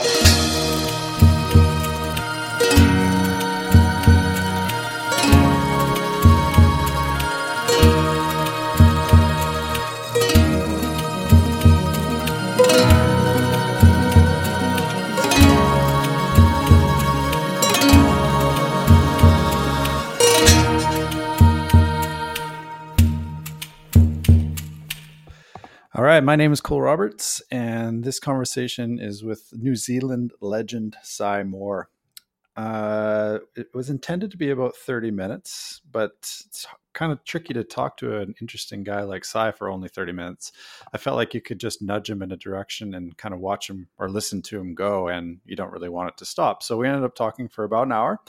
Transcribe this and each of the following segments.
Thank you. All right, my name is Cole Roberts, and this conversation is with New Zealand legend Cy Moore. Uh, it was intended to be about 30 minutes, but it's kind of tricky to talk to an interesting guy like Cy for only 30 minutes. I felt like you could just nudge him in a direction and kind of watch him or listen to him go, and you don't really want it to stop. So we ended up talking for about an hour.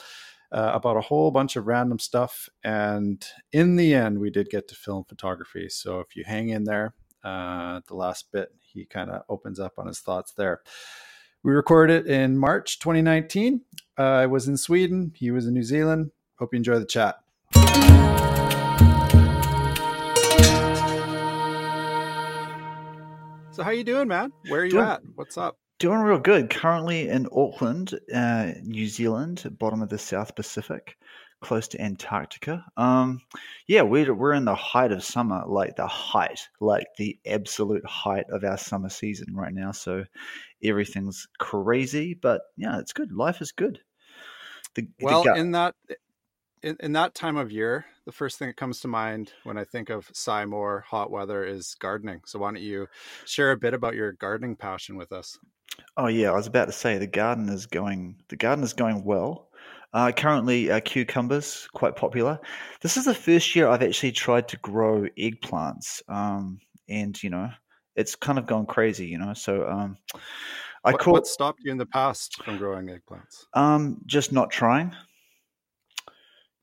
Uh, about a whole bunch of random stuff. And in the end, we did get to film photography. So if you hang in there, uh, the last bit, he kind of opens up on his thoughts there. We recorded it in March 2019. Uh, I was in Sweden. He was in New Zealand. Hope you enjoy the chat. So how you doing, man? Where are you Doing- at? What's up? Doing real good. Currently in Auckland, uh, New Zealand, bottom of the South Pacific, close to Antarctica. Um, yeah, we're we're in the height of summer, like the height, like the absolute height of our summer season right now. So everything's crazy, but yeah, it's good. Life is good. The, the Well, gut- in that in, in that time of year, the first thing that comes to mind when I think of Cy hot weather, is gardening. So why don't you share a bit about your gardening passion with us? Oh yeah, I was about to say the garden is going. The garden is going well. Uh, currently, uh, cucumbers quite popular. This is the first year I've actually tried to grow eggplants, um, and you know, it's kind of gone crazy. You know, so um, I what, call what stopped you in the past from growing eggplants? um, just not trying.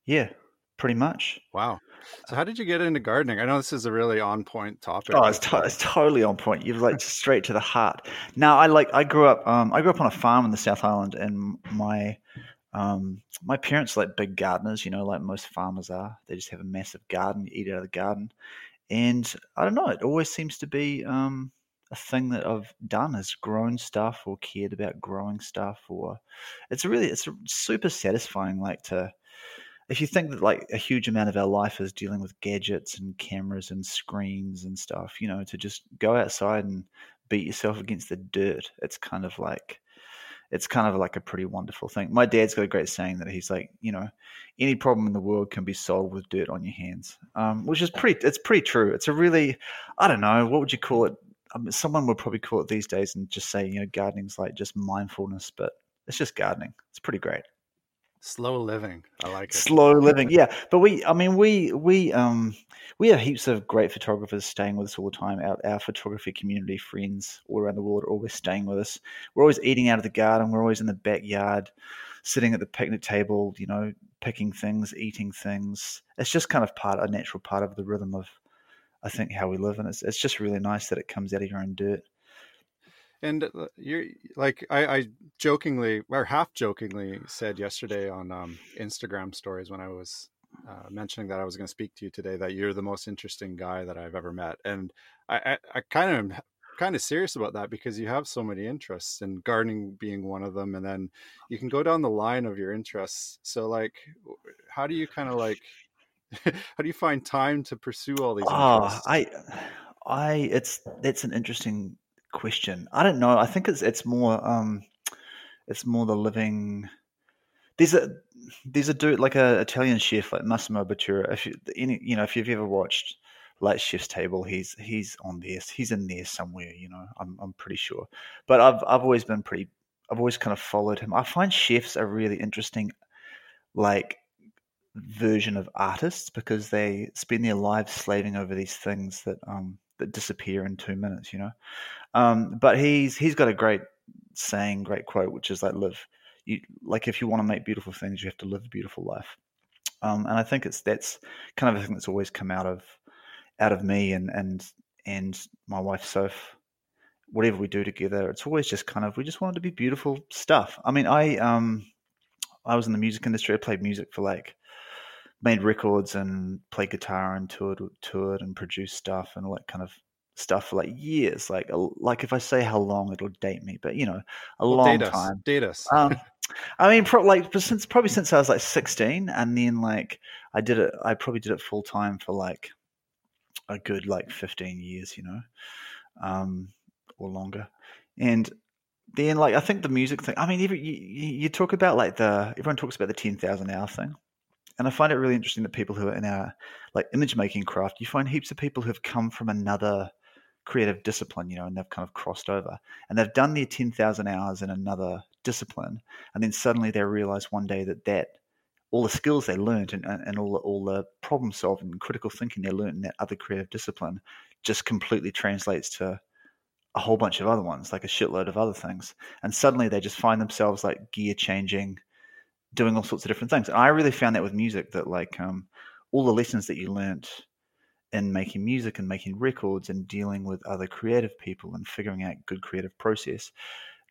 Yeah, pretty much. Wow. So how did you get into gardening? I know this is a really on point topic. Oh, it's, to- uh, it's totally on point. You've like straight to the heart. Now, I like I grew up. Um, I grew up on a farm in the South Island, and my um, my parents are like big gardeners. You know, like most farmers are. They just have a massive garden, eat out of the garden, and I don't know. It always seems to be um, a thing that I've done is grown stuff or cared about growing stuff, or it's really it's super satisfying. Like to if you think that like a huge amount of our life is dealing with gadgets and cameras and screens and stuff, you know, to just go outside and beat yourself against the dirt, it's kind of like it's kind of like a pretty wonderful thing. My dad's got a great saying that he's like, you know, any problem in the world can be solved with dirt on your hands, um, which is pretty. It's pretty true. It's a really, I don't know, what would you call it? I mean, someone would probably call it these days and just say, you know, gardening's like just mindfulness, but it's just gardening. It's pretty great slow living. I like it. slow living yeah. But we i mean we we um we have heaps of great photographers staying with us all the time. Our, our photography community friends all around the world are always staying with us. We're always eating out of the garden. We're always in the backyard sitting at the picnic table you know picking things eating things. It's just kind of part a natural part of the rhythm of i think how we live. And it's, it's just really nice that it comes out of your own dirt And uh, you're like I, I jokingly or half jokingly said yesterday on um, Instagram stories when I was uh, mentioning that I was going to speak to you today that you're the most interesting guy that I've ever met, and I, I, I kind of kind of serious about that because you have so many interests, and gardening being one of them, and then you can go down the line of your interests. So, like, how do you kind of like how do you find time to pursue all these Oh. I, I, it's that's an interesting question. I don't know. I think it's it's more um, it's more the living. There's a there's a dude like a Italian chef like Massimo Bottura. If you any you know if you've ever watched like Chef's Table, he's he's on there. He's in there somewhere. You know, I'm I'm pretty sure. But I've I've always been pretty. I've always kind of followed him. I find chefs a really interesting, like version of artists because they spend their lives slaving over these things that um that disappear in two minutes, you know. Um, but he's he's got a great saying, great quote, which is like live. You like if you want to make beautiful things, you have to live a beautiful life. Um, and I think it's that's kind of a thing that's always come out of out of me and and and my wife Soph. Whatever we do together, it's always just kind of we just want it to be beautiful stuff. I mean, I um I was in the music industry. I played music for like made records and played guitar and toured toured and produced stuff and all that kind of stuff for like years. Like like if I say how long, it'll date me, but you know, a well, long date time. Date us. um, I mean, pro- like since probably since I was like sixteen, and then like I did it. I probably did it full time for like a good like fifteen years, you know, um, or longer. And then like I think the music thing. I mean, even you, you talk about like the everyone talks about the ten thousand hour thing. And I find it really interesting that people who are in our like image making craft, you find heaps of people who have come from another creative discipline, you know, and they've kind of crossed over and they've done their 10,000 hours in another discipline. And then suddenly they realize one day that that all the skills they learned and, and all, the, all the problem solving and critical thinking they learned in that other creative discipline just completely translates to a whole bunch of other ones, like a shitload of other things. And suddenly they just find themselves like gear changing, doing all sorts of different things. And I really found that with music that like um, all the lessons that you learned in making music and making records and dealing with other creative people and figuring out good creative process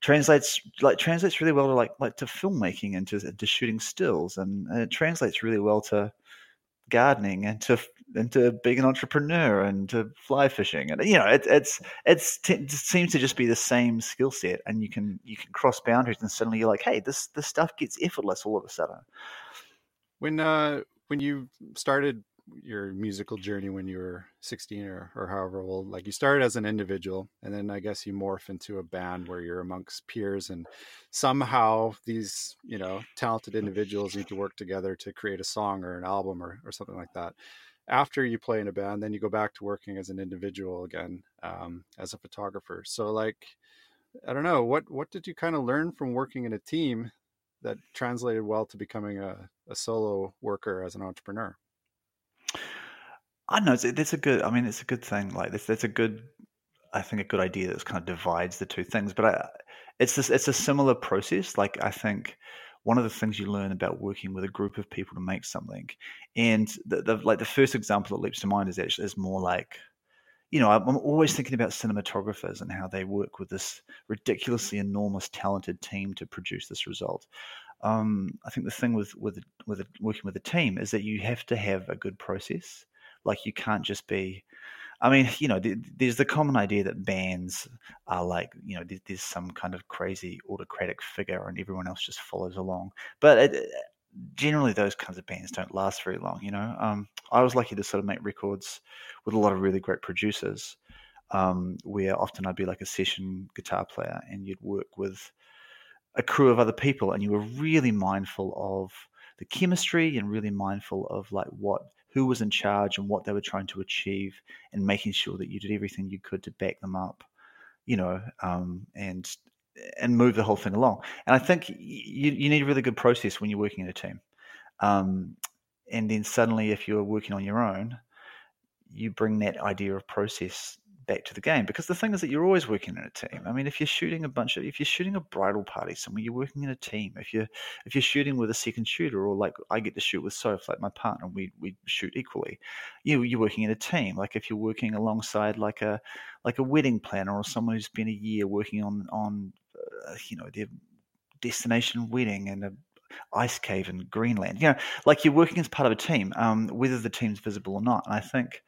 translates like translates really well to like like to filmmaking and to, to shooting stills and, and it translates really well to gardening and to into being an entrepreneur and to fly fishing and you know it, it's it's it seems to just be the same skill set and you can you can cross boundaries and suddenly you're like hey this this stuff gets effortless all of a sudden. When uh when you started your musical journey when you were 16 or, or however old like you started as an individual and then i guess you morph into a band where you're amongst peers and somehow these you know talented individuals need to work together to create a song or an album or, or something like that. After you play in a band then you go back to working as an individual again um, as a photographer. So like i don't know what what did you kind of learn from working in a team that translated well to becoming a, a solo worker as an entrepreneur I don't know. It's, a good. I mean, it's a good thing. Like that's a good. I think a good idea that kind of divides the two things. But I, it's this. It's a similar process. Like I think one of the things you learn about working with a group of people to make something, and the, the like the first example that leaps to mind is actually is more like you know, I'm always thinking about cinematographers and how they work with this ridiculously enormous, talented team to produce this result. Um, I think the thing with with with working with a team is that you have to have a good process. Like you can't just be. I mean, you know, there's the common idea that bands are like, you know, there's some kind of crazy autocratic figure and everyone else just follows along. But it, generally, those kinds of bands don't last very long. You know, um, I was lucky to sort of make records with a lot of really great producers, um, where often I'd be like a session guitar player and you'd work with a crew of other people and you were really mindful of the chemistry and really mindful of like what who was in charge and what they were trying to achieve and making sure that you did everything you could to back them up you know um, and and move the whole thing along. And i think you, you need a really good process when you're working in a team. Um, and then suddenly if you're working on your own you bring that idea of process back to the game because the thing is that you're always working in a team. I mean, if you're shooting a bunch of, if you're shooting a bridal party somewhere, you're working in a team. If you're if you're shooting with a second shooter, or like I get to shoot with Soph, like my partner, we we shoot equally. You you're working in a team. Like if you're working alongside like a like a wedding planner or someone who's been a year working on on uh, you know their destination wedding and a ice cave in Greenland. You know, like you're working as part of a team, um, whether the team's visible or not. And I think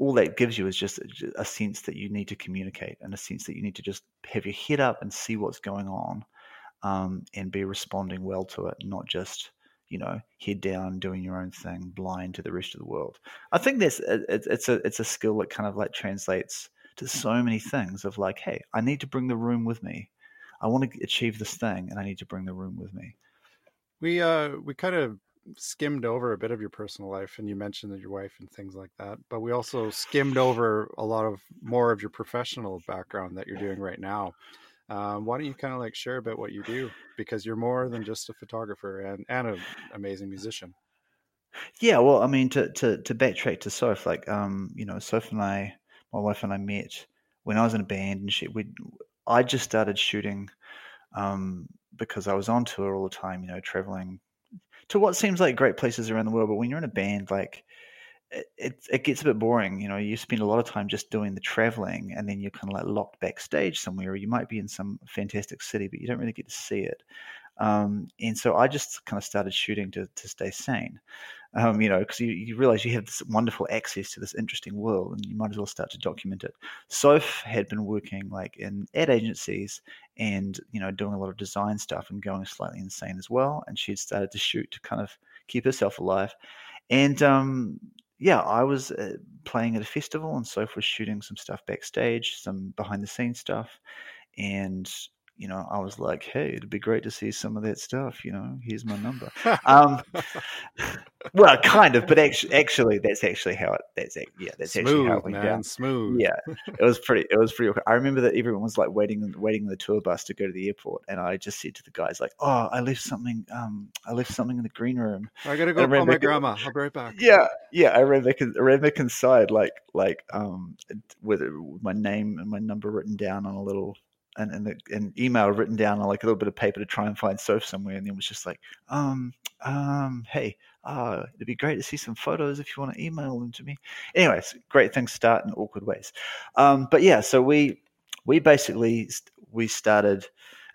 all that gives you is just a sense that you need to communicate and a sense that you need to just have your head up and see what's going on um, and be responding well to it, not just you know head down doing your own thing, blind to the rest of the world. I think that's it's a it's a skill that kind of like translates to so many things of like, hey, I need to bring the room with me. I want to achieve this thing, and I need to bring the room with me. We uh we kind of skimmed over a bit of your personal life and you mentioned that your wife and things like that but we also skimmed over a lot of more of your professional background that you're doing right now. Um, why don't you kind of like share about what you do? Because you're more than just a photographer and, and an amazing musician. Yeah, well, I mean, to to to backtrack to Soph, like, um, you know, Soph and I, my wife and I met when I was in a band, and she, we, I just started shooting, um, because I was on tour all the time, you know, traveling to what seems like great places around the world. But when you're in a band, like, it, it, gets a bit boring. You know, you spend a lot of time just doing the traveling, and then you're kind of like locked backstage somewhere, or you might be in some fantastic city, but you don't really get to see it. Um, and so I just kind of started shooting to to stay sane um, you know, because you, you realize you have this wonderful access to this interesting world and you might as well start to document it. Soph had been working like in ad agencies and, you know, doing a lot of design stuff and going slightly insane as well. And she'd started to shoot to kind of keep herself alive. And, um, yeah, I was uh, playing at a festival and Soph was shooting some stuff backstage, some behind the scenes stuff. And you know, I was like, hey, it'd be great to see some of that stuff. You know, here's my number. um, well, kind of, but actually, actually, that's actually how it. That's yeah, that's smooth, actually how it went man, down. Smooth. Yeah, it was pretty. It was pretty. I remember that everyone was like waiting, waiting the tour bus to go to the airport, and I just said to the guys like, "Oh, I left something. Um, I left something in the green room. I gotta go call my grandma. I'll be right back." Yeah, yeah. I ran back. I ran back inside, like, like, um, with my name and my number written down on a little and, and an email written down on like a little bit of paper to try and find Soph somewhere, and then was just like, um, um, hey, uh, it'd be great to see some photos if you want to email them to me. Anyways, great things start in awkward ways. Um, but yeah, so we we basically we started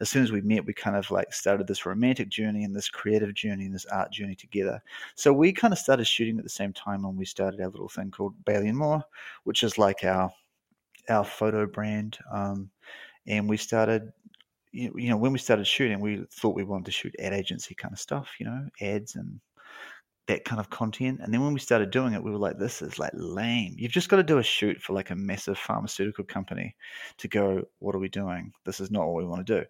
as soon as we met, we kind of like started this romantic journey and this creative journey and this art journey together. So we kind of started shooting at the same time when we started our little thing called Bayly and Moore, which is like our our photo brand. Um, and we started you know when we started shooting we thought we wanted to shoot ad agency kind of stuff you know ads and that kind of content. And then when we started doing it we were like this is like lame. You've just got to do a shoot for like a massive pharmaceutical company to go what are we doing? This is not what we want to do.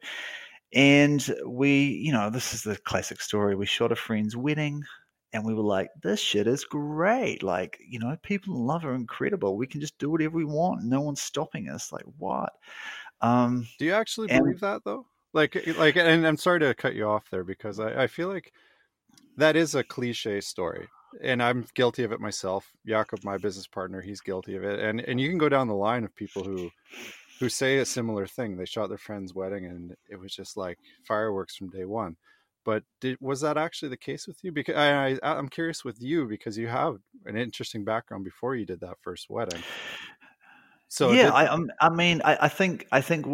And we you know this is the classic story. We shot a friend's wedding and we were like this shit is great. Like you know people in love are incredible. We can just do whatever we want. No one's stopping us. Like what um, Do you actually and, believe that though? Like, eh, like, and I'm sorry to cut you off there because I, I feel like that is a cliche story, and I'm guilty of it myself. Jakob, my business partner, he's guilty of it, and and you can go down the line of people who who say a similar thing. They shot their friend's wedding, and it was just like fireworks from day one. But did, was that actually the case with you? Because I, I, I'm curious with you because you have an interesting background before you did that first wedding. So yeah, I, I mean, I, I think I think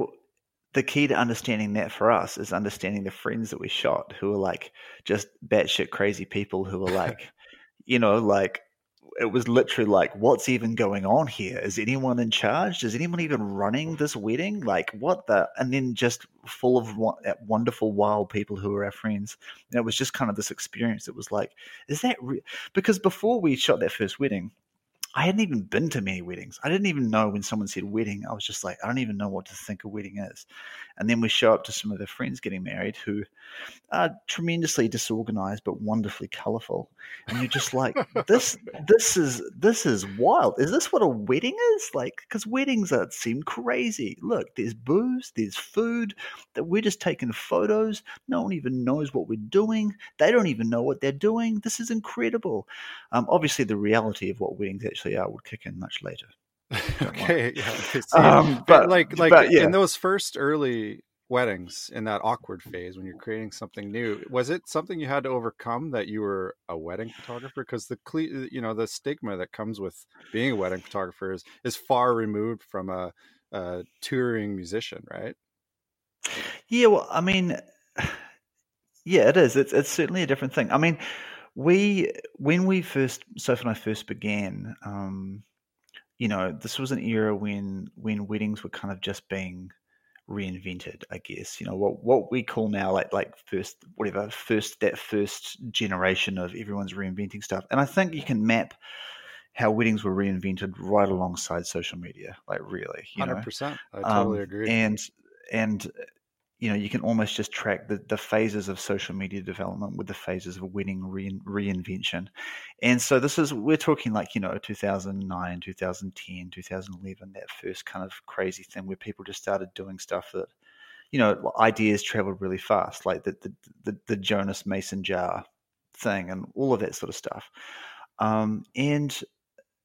the key to understanding that for us is understanding the friends that we shot who are like just batshit crazy people who are like, you know, like it was literally like, what's even going on here? Is anyone in charge? Is anyone even running this wedding? Like, what the? And then just full of wonderful, wild people who are our friends. And it was just kind of this experience. It was like, is that real? Because before we shot that first wedding, I hadn't even been to many weddings. I didn't even know when someone said wedding. I was just like, I don't even know what to think a wedding is. And then we show up to some of their friends getting married who are tremendously disorganized but wonderfully colorful. And you're just like, this this is this is wild. Is this what a wedding is? Like, because weddings are seem crazy. Look, there's booze, there's food, that we're just taking photos. No one even knows what we're doing. They don't even know what they're doing. This is incredible. Um, obviously the reality of what weddings actually actually would kick in much later. okay, yeah. Um, but like, like but, yeah. in those first early weddings, in that awkward phase when you're creating something new, was it something you had to overcome that you were a wedding photographer? Because the you know the stigma that comes with being a wedding photographer is is far removed from a, a touring musician, right? Yeah, well, I mean, yeah, it is. It's it's certainly a different thing. I mean, we when we first Sophie and I first began, um, you know, this was an era when when weddings were kind of just being reinvented, I guess. You know, what what we call now like like first whatever, first that first generation of everyone's reinventing stuff. And I think you can map how weddings were reinvented right alongside social media. Like really. Hundred percent. I totally um, agree. And and you know you can almost just track the, the phases of social media development with the phases of wedding re- reinvention and so this is we're talking like you know 2009 2010 2011 that first kind of crazy thing where people just started doing stuff that you know ideas traveled really fast like the the, the, the jonas mason jar thing and all of that sort of stuff. Um, and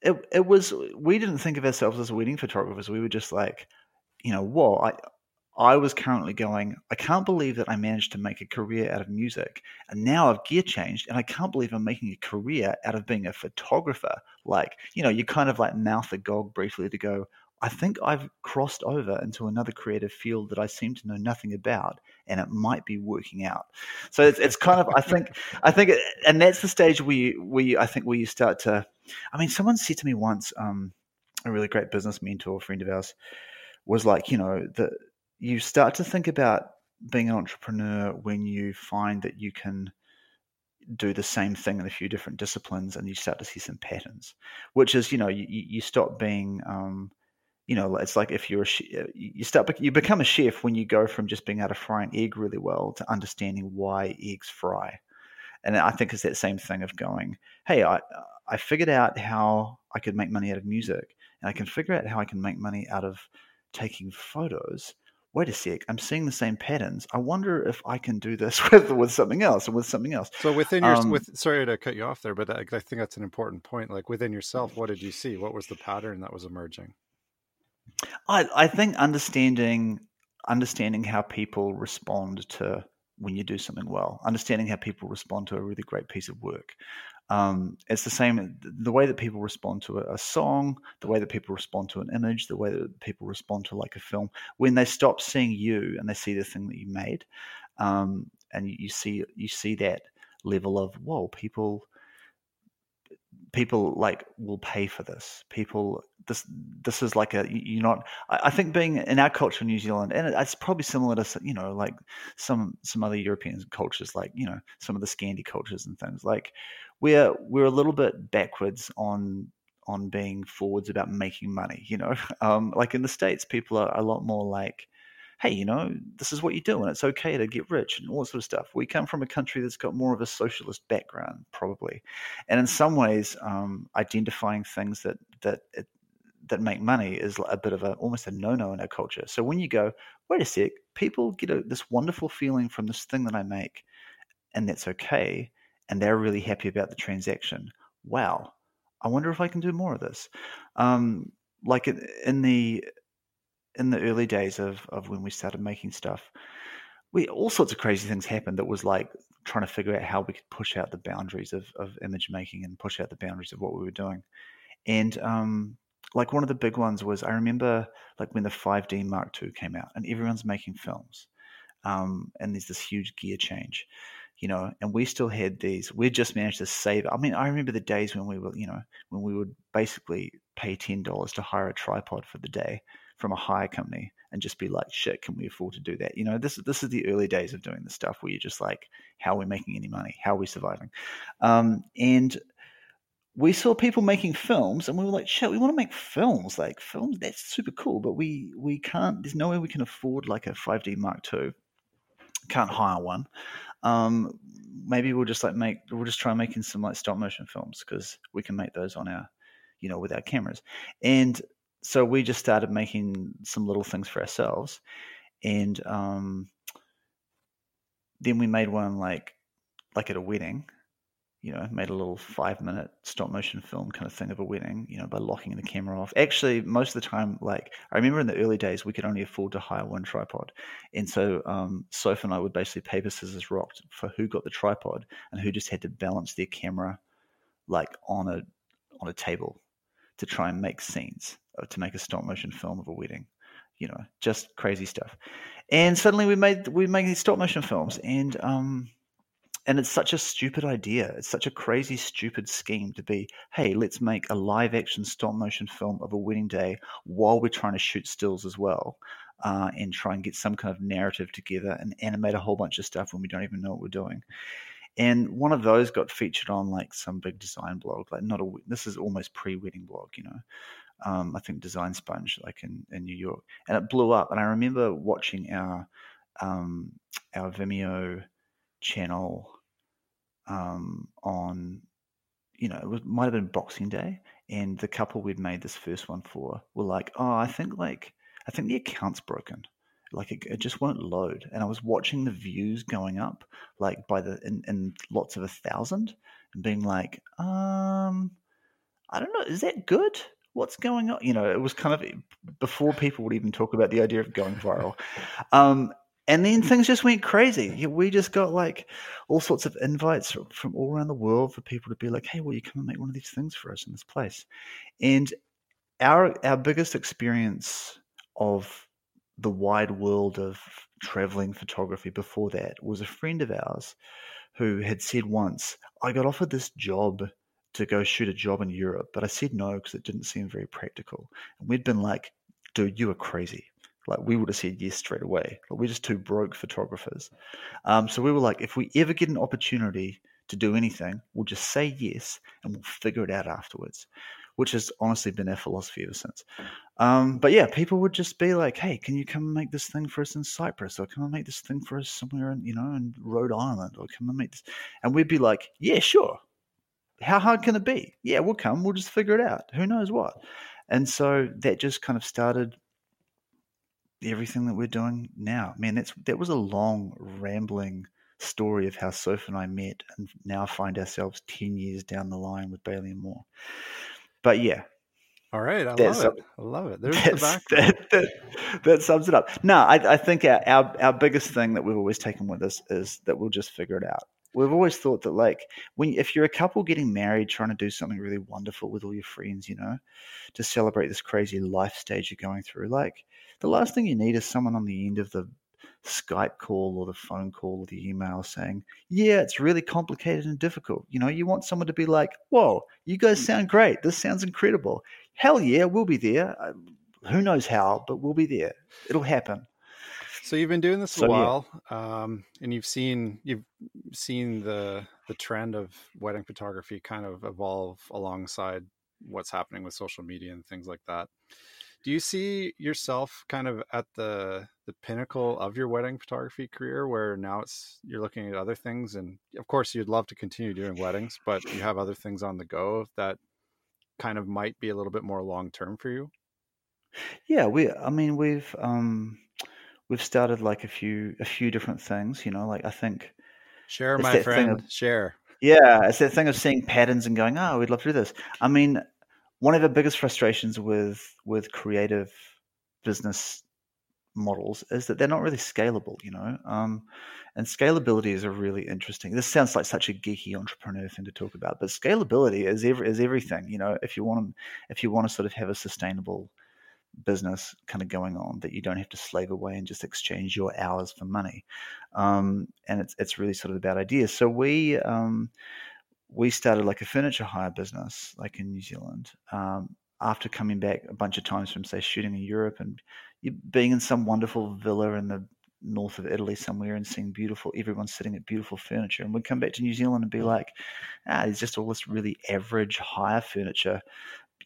it it was we didn't think of ourselves as wedding photographers. We were just like, you know, whoa, I I was currently going, I can't believe that I managed to make a career out of music. And now I've gear changed and I can't believe I'm making a career out of being a photographer. Like, you know, you kind of like mouth agog briefly to go, I think I've crossed over into another creative field that I seem to know nothing about, and it might be working out. So it's, it's kind of I think I think, and that's the stage where we I think where you start to. I mean, someone said to me once, um, a really great business mentor, friend of ours, was like, you know, that you start to think about being an entrepreneur when you find that you can do the same thing in a few different disciplines and you start to see some patterns which is you know you, you stop being um, you know, it's like if you're a uh, you start you become a chef when you go from just being able to fry an egg really well to understanding why eggs fry. And I think it's that same thing of going, hey, I I figured out how I could make money out of music, and I can figure out how I can make money out of taking photos. Wait a sec, I'm seeing the same patterns. I wonder if I can do this with with something else and with something else. So within your um, with sorry to cut you off there, but I, I think that's an important point. Like within yourself, what did you see? What was the pattern that was emerging? I, I think understanding understanding how people respond to when you do something well, understanding how people respond to a really great piece of work. Um, it's the same the way that people respond to a, a, song, the way that people respond to an image, the way that people respond to like a film. When they stop seeing you and they see the thing that you made, um, and you, you see you see that level of whoa, people people like will pay for this. People, this this is like a you're not. I, think being in our culture in New Zealand, and it's probably similar to you know like some some other European cultures, like you know some of the Scandi cultures and things. Like we're we're a little bit backwards on on being forwards about making money. You know, um, like in the states, people are a lot more like hey, you know, this is what you do and it's okay to get rich and all that sort of stuff. We come from a country that's got more of a socialist background, probably. And in some ways, um, identifying things that, that, it, that make money is a bit of a almost a no-no in our culture. So when you go, wait a sec, people get a, this wonderful feeling from this thing that I make, and that's okay, and they're really happy about the transaction. Wow, I wonder if I can do more of this. Um, like in the in the early days of, of when we started making stuff, we all sorts of crazy things happened that was like trying to figure out how we could push out the boundaries of, of image making and push out the boundaries of what we were doing. And um, like one of the big ones was I remember like when the 5D Mark II came out and everyone's making films. Um, and there's this huge gear change, you know, and we still had these. We just managed to save. I mean, I remember the days when we were, you know, when we would basically pay ten dollars to hire a tripod for the day, from a hire company and just be like, shit, can we afford to do that? You know, this this is the early days of doing this stuff where you're just like, how are we making any money? How are we surviving? Um, and we saw people making films and we were like, shit, we want to make films. Like films, that's super cool, but we we can't there's no way we can afford like a 5D Mark II. Can't hire one. Um, maybe we'll just like make we'll just try making some like stop motion films because we can make those on our you know with our cameras and so we just started making some little things for ourselves, and um, then we made one like like at a wedding. You know, made a little five minute stop motion film kind of thing of a wedding. You know, by locking the camera off. Actually, most of the time, like I remember in the early days, we could only afford to hire one tripod, and so um, Soph and I would basically paper scissors rocked for who got the tripod and who just had to balance their camera like on a on a table to try and make scenes uh, to make a stop motion film of a wedding you know just crazy stuff and suddenly we made we made these stop motion films and um and it's such a stupid idea it's such a crazy stupid scheme to be hey let's make a live action stop motion film of a wedding day while we're trying to shoot stills as well uh, and try and get some kind of narrative together and animate a whole bunch of stuff when we don't even know what we're doing. And one of those got featured on like some big design blog like not a this is almost pre-wedding blog you know um, i think design sponge like in, in new york and it blew up and i remember watching our um, our vimeo channel um, on you know it was, might have been boxing day and the couple we'd made this first one for were like oh i think like i think the account's broken like it, it, just won't load. And I was watching the views going up, like by the in, in lots of a thousand, and being like, um, I don't know, is that good? What's going on? You know, it was kind of before people would even talk about the idea of going viral. Um, and then things just went crazy. We just got like all sorts of invites from all around the world for people to be like, "Hey, will you come and make one of these things for us in this place?" And our our biggest experience of the wide world of traveling photography before that was a friend of ours who had said once, "I got offered this job to go shoot a job in Europe, but I said no because it didn't seem very practical." And we'd been like, "Dude, you are crazy." Like we would have said yes straight away. But we're just two broke photographers. Um, so we were like, if we ever get an opportunity to do anything, we'll just say yes and we'll figure it out afterwards, which has honestly been our philosophy ever since. Um, but yeah, people would just be like, hey, can you come and make this thing for us in Cyprus or come and make this thing for us somewhere in, you know, in Rhode Island or come and make this. And we'd be like, yeah, sure. How hard can it be? Yeah, we'll come. We'll just figure it out. Who knows what? And so that just kind of started everything that we're doing now. Man, that's that was a long, rambling story of how Soph and I met and now find ourselves 10 years down the line with Bayly and Moore. But yeah. All right. I love it. I love it. There's the back. That, that, that, sums it up. No, I, I think our, our, our biggest thing that we've always taken with us is that we'll just figure it out. We've always thought that, like, when if you're a couple getting married, trying to do something really wonderful with all your friends, you know, to celebrate this crazy life stage you're going through, like, the last thing you need is someone on the end of the Skype call or the phone call or the email saying, Yeah, it's really complicated and difficult. You know, you want someone to be like, Whoa, you guys sound great. This sounds incredible. Hell yeah, we'll be there. Uh, who knows how, but we'll be there. It'll happen. So you've been doing this so, a while, yeah. um, and you've seen you've seen the the trend of wedding photography kind of evolve alongside what's happening with social media and things like that. Do you see yourself kind of at the the pinnacle of your wedding photography career where now it's you're looking at other things? And of course you'd love to continue doing weddings but you have other things on the go that kind of might be a little bit more long term for you? Yeah we i mean we've um we've started like a few a few different things you know like i think share my friend of, share yeah it's that thing of seeing patterns and going oh we'd love to do this i mean one of the biggest frustrations with with creative business models is that they're not really scalable, you know. Um, and scalability is a really interesting. This sounds like such a geeky entrepreneur thing to talk about, but scalability is every, is everything. You know, if you want to, if you want to sort of have a sustainable business kind of going on that you don't have to slave away and just exchange your hours for money, um, and it's it's really sort of a bad idea. So we um, we started like a furniture hire business, like in New Zealand, um, after coming back a bunch of times from say shooting in Europe and being in some wonderful villa in the north of Italy somewhere and seeing beautiful everyone sitting at beautiful furniture and we'd come back to New Zealand and be like ah there's just all this really average hire furniture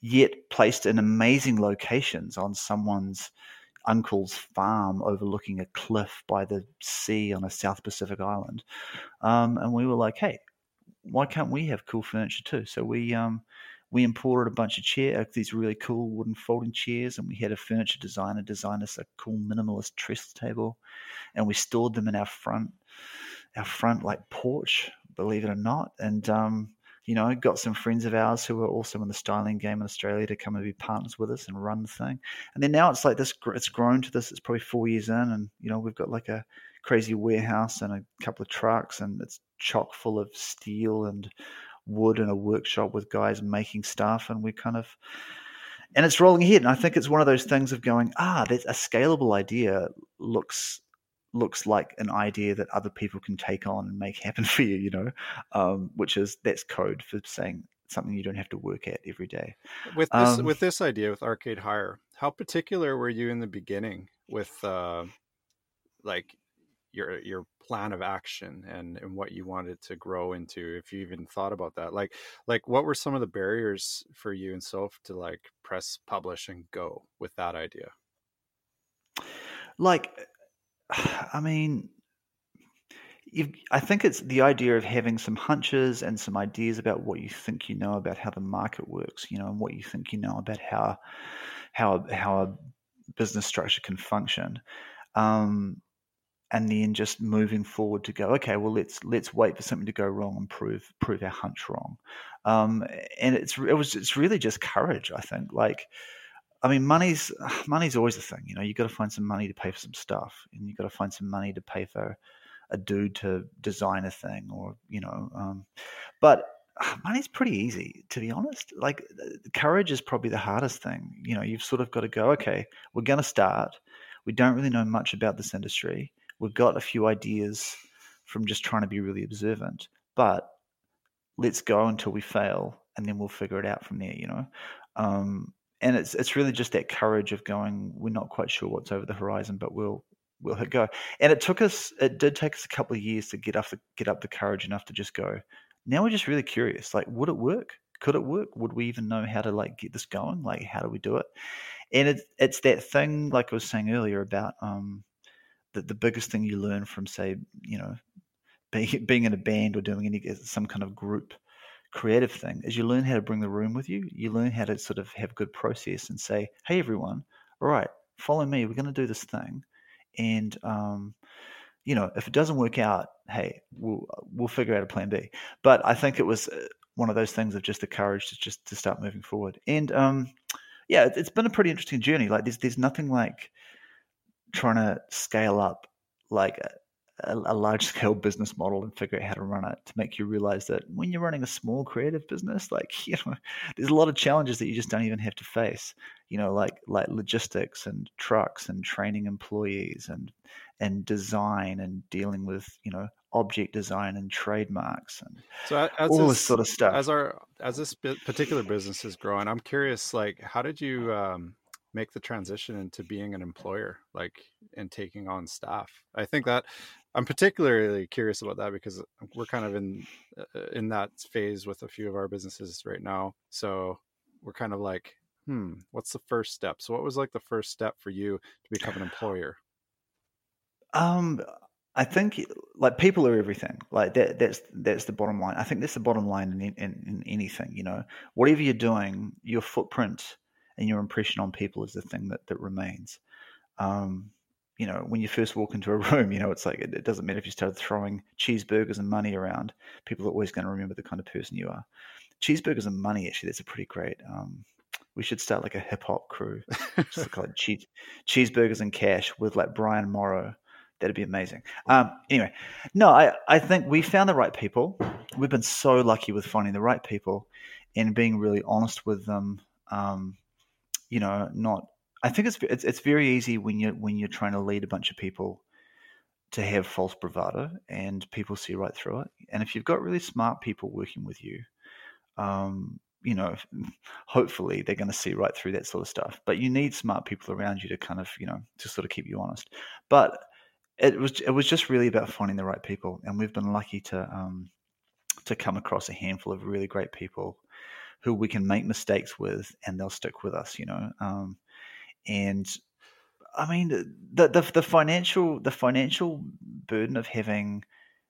yet placed in amazing locations on someone's uncle's farm overlooking a cliff by the sea on a South Pacific island um, and we were like hey why can't we have cool furniture too? So we um, we imported a bunch of chair, uh, these really cool wooden folding chairs, and we had a furniture designer design us a cool minimalist trestle table, and we stored them in our front, our front like porch, believe it or not, and um, you know, got some friends of ours who were also in the styling game in Australia to come and be partners with us and run the thing. And then now it's like this, it's grown to this. It's probably four years in, and you know, we've got like a crazy warehouse and a couple of trucks, and it's chock full of steel and wood and a workshop with guys making stuff, and we kind of and it's rolling ahead. And I think it's one of those things of going, ah, that's a scalable idea looks looks like an idea that other people can take on and make happen for you, you know, um, which is that's code for saying something you don't have to work at every day. With this um, with this idea with Arcade Hire, how particular were you in the beginning with uh, like your your plan of action and and what you wanted to grow into if you even thought about that like like what were some of the barriers for you and Soph to like press publish and go with that idea like i mean I think it's the idea of having some hunches and some ideas about what you think you know about how the market works, you know, and what you think you know about how how how a business structure can function. Um, and then just moving forward to go, okay, well let's let's wait for something to go wrong and prove prove our hunch wrong. Um, and it's it was it's really just courage, I think. Like, I mean, money's money's always a thing. You know, you got to find some money to pay for some stuff, and you got to find some money to pay for a dude to design a thing, or you know, um, but money's pretty easy to be honest. Like, courage is probably the hardest thing. You know, you've sort of got to go, okay, we're going to start. We don't really know much about this industry we've got a few ideas from just trying to be really observant, but let's go until we fail and then we'll figure it out from there, you know? Um, and it's it's really just that courage of going, we're not quite sure what's over the horizon, but we'll we'll hit go. And it took us it did take us a couple of years to get up the get up the courage enough to just go, now we're just really curious. Like, would it work? Could it work? Would we even know how to like get this going? Like, how do we do it? And it's it's that thing, like I was saying earlier about um, that the biggest thing you learn from say you know being, being in a band or doing any some kind of group creative thing is you learn how to bring the room with you you learn how to sort of have a good process and say hey everyone all right follow me we're going to do this thing and um, you know if it doesn't work out hey we'll we'll figure out a plan b. But i think it was uh, one of those things of just the courage to just to start moving forward. And um, yeah it's been a pretty interesting journey like there's there's nothing like trying to scale up like a, a, large scale business model and figure out how to run it to make you realize that when you're running a small creative business like you know there's a lot of challenges that you just don't even have to face you know like like logistics and trucks and training employees and and design and dealing with you know object design and trademarks and so as all this, this, sort of stuff. as our as this particular business is growing i'm curious like how did you um make the transition into being an employer like and taking on staff i think that i'm particularly curious about that because we're kind of in uh, in that phase with a few of our businesses right now so we're kind of like hmm what's the first step so what was like the first step for you to become an employer um I think like people are everything. Like that that's that's the bottom line. I think that's the bottom line in, in, in anything. You know, whatever you're doing, your footprint and your impression on people is the thing that that remains. Um, you know, when you first walk into a room, you know, it's like it, it, doesn't matter if you start throwing cheeseburgers and money around. People are always going to remember the kind of person you are. Cheeseburgers and money, actually, that's a pretty great. Um, we should start like a hip hop crew, just like cheese, cheeseburgers and cash with like Brian Morrow. That'd be amazing. Um, anyway, no, I, I think we found the right people. We've been so lucky with finding the right people and being really honest with them. Um, you know, not. I think it's it's it's very easy when you when you're trying to lead a bunch of people to have false bravado, and people see right through it. And if you've got really smart people working with you, um, you know, hopefully they're going to see right through that sort of stuff. But you need smart people around you to kind of, you know, to sort of keep you honest. But it was it was just really about finding the right people, and we've been lucky to um, to come across a handful of really great people who we can make mistakes with and they'll stick with us, you know. Um, and I mean the, the the financial the financial burden of having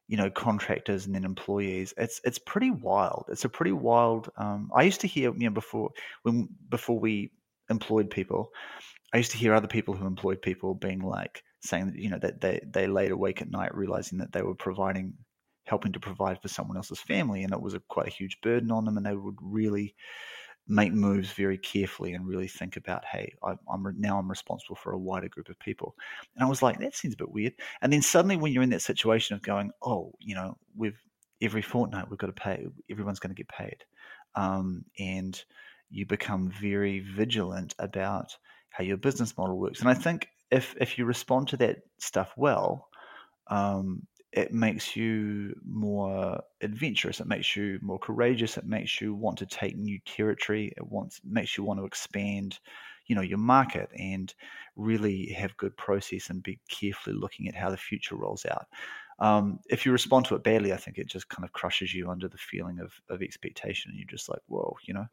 you know contractors and then employees it's it's pretty wild it's a pretty wild um, i used to hear you know before when before we employed people i used to hear other people who employed people being like saying that you know that they they laid awake at night realizing that they were providing helping to provide for someone else's family, and it was a, quite a huge burden on them, and they would really make moves very carefully and really think about, hey, I, am now I'm responsible for a wider group of people. And I was like, that seems a bit weird. And then suddenly, when you're in that situation of going, oh, you know, we've every fortnight we've got to pay, everyone's going to get paid, um, and you become very vigilant about how your business model works. And I think if if you respond to that stuff well, um, it makes you more adventurous. It makes you more courageous. It makes you want to take new territory. It wants makes you want to expand, you know, your market and really have good process and be carefully looking at how the future rolls out. Um, if you respond to it badly, I think it just kind of crushes you under the feeling of, of expectation. And you're just like, whoa, you know.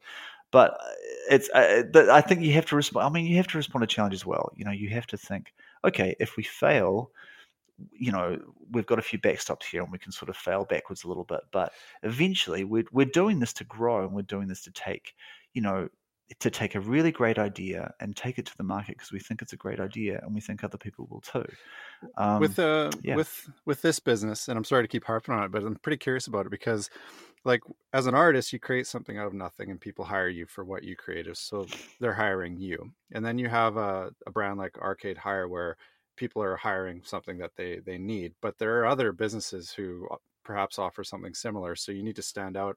But uh, it's, uh, I think you have to respond. I mean, you have to respond to challenge as well. You know, you have to think, okay, if we fail, you know, we've got a few backstops here and we can sort of fail backwards a little bit. But eventually, we're, we're doing this to grow and we're doing this to take, you know, to take a really great idea and take it to the market because we think it's a great idea and we think other people will too. Um, with uh, yeah. with with this business, and I'm sorry to keep harping on it, but I'm pretty curious about it because, like, as an artist, you create something out of nothing, and people hire you for what you created, so they're hiring you. And then you have a, a brand like Arcade Hire where people are hiring something that they they need, but there are other businesses who uh, perhaps offer something similar. So you need to stand out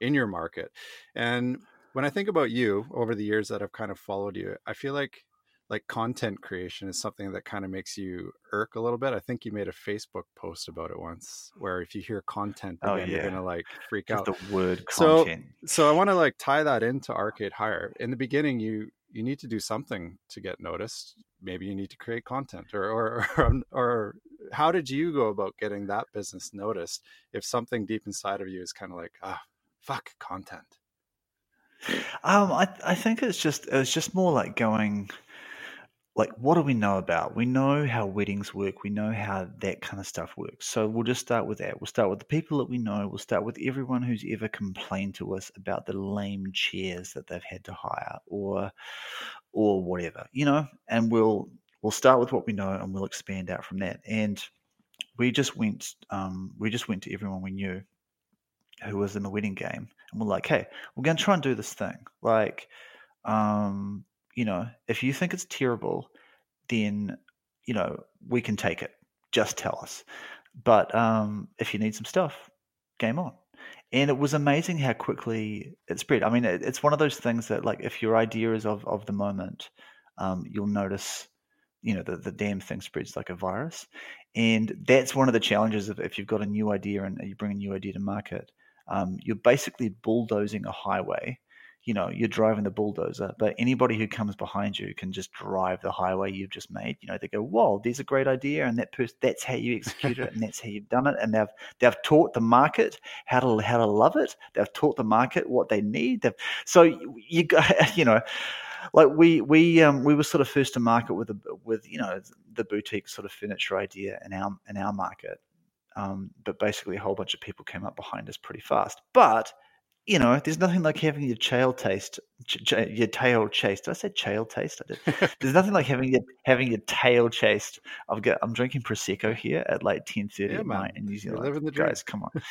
in your market. And when I think about you over the years that I've kind of followed you, I feel like like content creation is something that kind of makes you irk a little bit. I think you made a Facebook post about it once, where if you hear content, again, oh, yeah. you're gonna like freak Just out. The word content. So, so I want to like tie that into Arcade Hire. In the beginning, you you need to do something to get noticed. Maybe you need to create content, or or or, or how did you go about getting that business noticed? If something deep inside of you is kind of like, ah, fuck content. Um, I I think it's just it's just more like going like what do we know about? We know how weddings work. We know how that kind of stuff works. So we'll just start with that. We'll start with the people that we know. We'll start with everyone who's ever complained to us about the lame chairs that they've had to hire or or whatever, you know, and we'll we'll start with what we know and we'll expand out from that. And we just went um, we just went to everyone we knew who was in the wedding game and we're like, hey, we're going to try and do this thing. Like, um, you know, if you think it's terrible, then, you know, we can take it. Just tell us. But um, if you need some stuff, game on. And it was amazing how quickly it spread. I mean, it, it's one of those things that, like, if your idea is of, of the moment, um, you'll notice, you know, the, the damn thing spreads like a virus. And that's one of the challenges of if you've got a new idea and you bring a new idea to market um, you're basically bulldozing a highway. You know, you're driving the bulldozer, but anybody who comes behind you can just drive the highway you've just made. You know, they go, "Whoa, there's a great idea," and that person, that's how you execute it, and that's how you've done it. And they've they've taught the market how to how to love it. They've taught the market what they need. They've, so you, you you know like we we um, we were sort of first to market with a, with you know the boutique sort of furniture idea in our in our market, um, but basically, a whole bunch of people came up behind us pretty fast. But you know, there's nothing like having your tail taste, ch- ch- your tail chased. Did I say tail taste? I did. there's nothing like having your having your tail chased. I've got. I'm drinking prosecco here at like ten thirty yeah, at night in New Zealand. Living the dream. Guys, come on.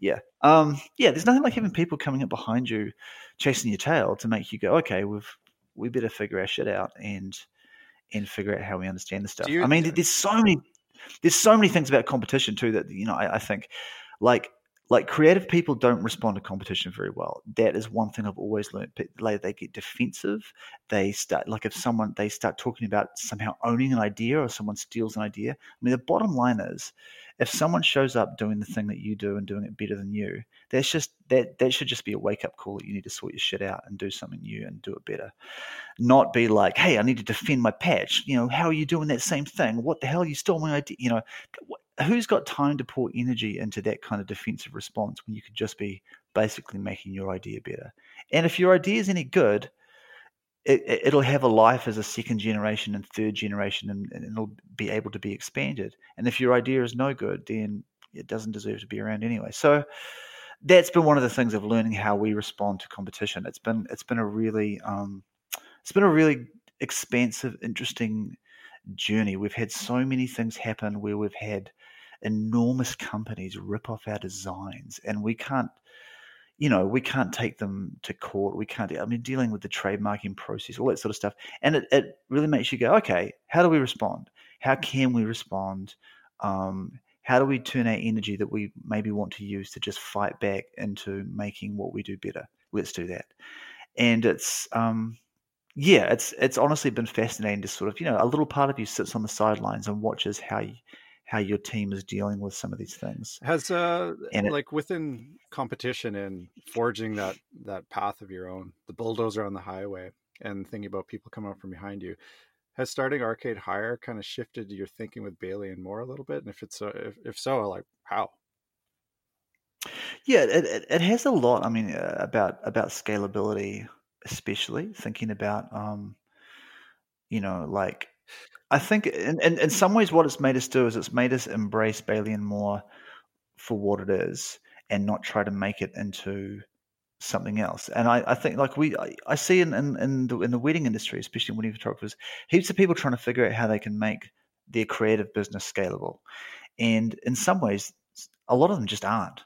yeah, um, yeah. There's nothing like having people coming up behind you, chasing your tail to make you go, okay, we've we better figure our shit out and and figure out how we understand the stuff. You, I mean, there's so many there's so many things about competition too that you know I, I think like like creative people don't respond to competition very well. That is one thing I've always learned. Like they get defensive. They start like if someone they start talking about somehow owning an idea or someone steals an idea. I mean, the bottom line is, if someone shows up doing the thing that you do and doing it better than you, that's just that that should just be a wake up call that you need to sort your shit out and do something new and do it better. Not be like, hey, I need to defend my patch. You know, how are you doing that same thing? What the hell? You stole my idea. You know, who's got time to pour energy into that kind of defensive response when you could just be basically making your idea better? And if your idea is any good, it, will have a life as a second generation and third generation, and, and, it'll be able to be expanded. And if your idea is no good, then it doesn't deserve to be around anyway. So that's been one of the things of learning how we respond to competition. It's been it's been a really um, it's been a really expansive, interesting journey. We've had so many things happen where we've had enormous companies rip off our designs, and we can't, you know, we can't take them to court. We can't. I mean, dealing with the trademarking process, all that sort of stuff, and it, it really makes you go, okay, how do we respond? How can we respond? Um, how do we turn our energy that we maybe want to use to just fight back into making what we do better? Let's do that. And it's um, yeah, it's it's honestly been fascinating to sort of you know a little part of you sits on the sidelines and watches how you, how your team is dealing with some of these things. Has uh and like it, within competition and forging that that path of your own, the bulldozer on the highway, and thinking about people coming up from behind you, has starting Arcade Hire kind of shifted your thinking with Bayly and Moore a little bit? And if it's uh, if, if so, like how? Yeah, it, it, it has a lot. I mean, uh, about about scalability especially thinking about um, you know like i think in, in, in, some ways what it's made us do is it's made us embrace Bayly and moore for what it is and not try to make it into something else. And I, I think like we I, I see in, in in the in the wedding industry, especially wedding photographers, heaps of people trying to figure out how they can make their creative business scalable. And in some ways, a lot of them just aren't.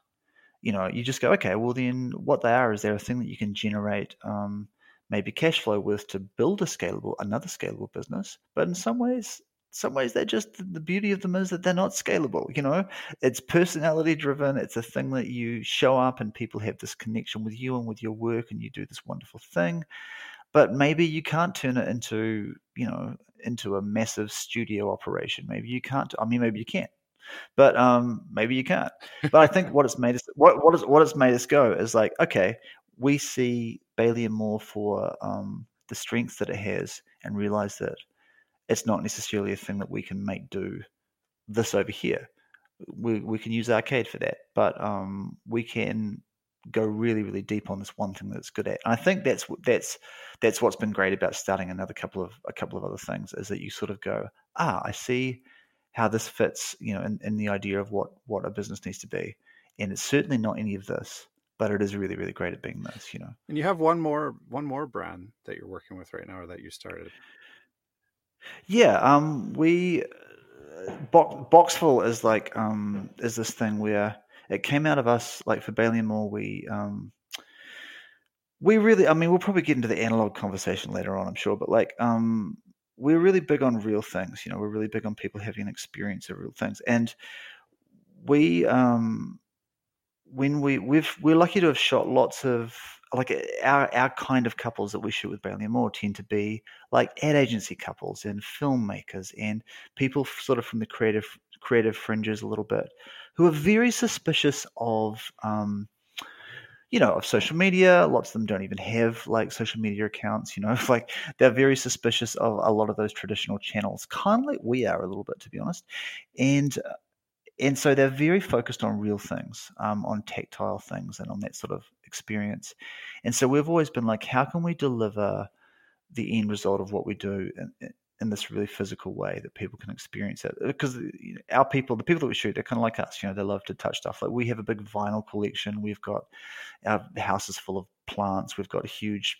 You know, you just go, okay, well then what they are is they're a thing that you can generate um, maybe cash flow with to build a scalable, another scalable business. But in some ways, some ways they're just the beauty of them is that they're not scalable you know it's personality driven it's a thing that you show up and people have this connection with you and with your work and you do this wonderful thing but maybe you can't turn it into you know into a massive studio operation maybe you can't i mean maybe you can't. but um maybe you can't but i think what it's made us what what is what it's made us go is like okay we see Bayly and for um the strengths that it has and realize that it's not necessarily a thing that we can make do this over here. We we can use arcade for that, but um, we can go really really deep on this one thing that's good at. And I think that's that's that's what's been great about starting another couple of a couple of other things is that you sort of go, ah, I see how this fits, you know, in, in the idea of what what a business needs to be. And it's certainly not any of this, but it is really really great at being this, you know. And you have one more one more brand that you're working with right now, or that you started. Yeah, um, we Box, Boxful is like um, is this thing where it came out of us like for Bayly and Moore. We um, we really, I mean, we'll probably get into the analog conversation later on, I'm sure, but like um, we're really big on real things. You know, we're really big on people having an experience of real things, and we um, when we we've we're lucky to have shot lots of like our our kind of couples that we shoot with Bayly and Moore tend to be like ad agency couples and filmmakers and people sort of from the creative creative fringes a little bit who are very suspicious of um, you know of social media. Lots of them don't even have like social media accounts you know like they're very suspicious of a lot of those traditional channels. Kind of like we are a little bit to be honest. And and so they're very focused on real things, um, on tactile things, and on that sort of experience. And so we've always been like, how can we deliver the end result of what we do in, in this really physical way that people can experience it? Because know, our people, the people that we shoot, they're kind of like us. You know, they love to touch stuff. Like we have a big vinyl collection. We've got our house is full of plants. We've got huge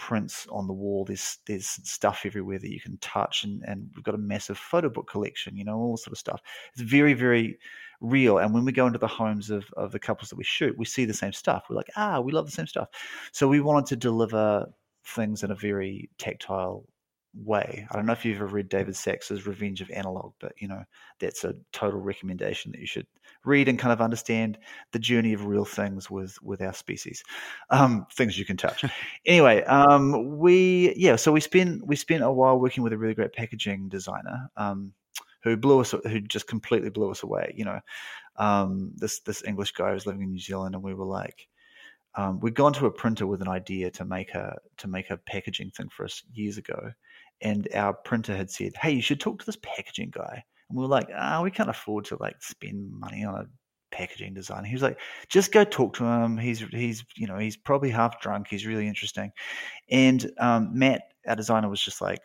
prints on the wall. There's there's stuff everywhere that you can touch, and and we've got a massive photo book collection. You know, all sort of stuff. It's very very real. And when we go into the homes of of the couples that we shoot, we see the same stuff. We're like, ah, we love the same stuff. So we wanted to deliver things in a very tactile way. I don't know if you've ever read David Sax's Revenge of Analog, but you know that's a total recommendation that you should read and kind of understand the journey of real things with with our species, um, things you can touch. anyway, um, we yeah, so we spent we spent a while working with a really great packaging designer. Um, who blew us, who just completely blew us away. You know, um, this this English guy was living in New Zealand, and we were like, um, we'd gone to a printer with an idea to make a to make a packaging thing for us years ago, and our printer had said, "Hey, you should talk to this packaging guy." And we were like, "Ah, we can't afford to like spend money on a packaging designer." He was like, "Just go talk to him. He's he's you know he's probably half drunk. He's really interesting." And um, Matt, our designer, was just like,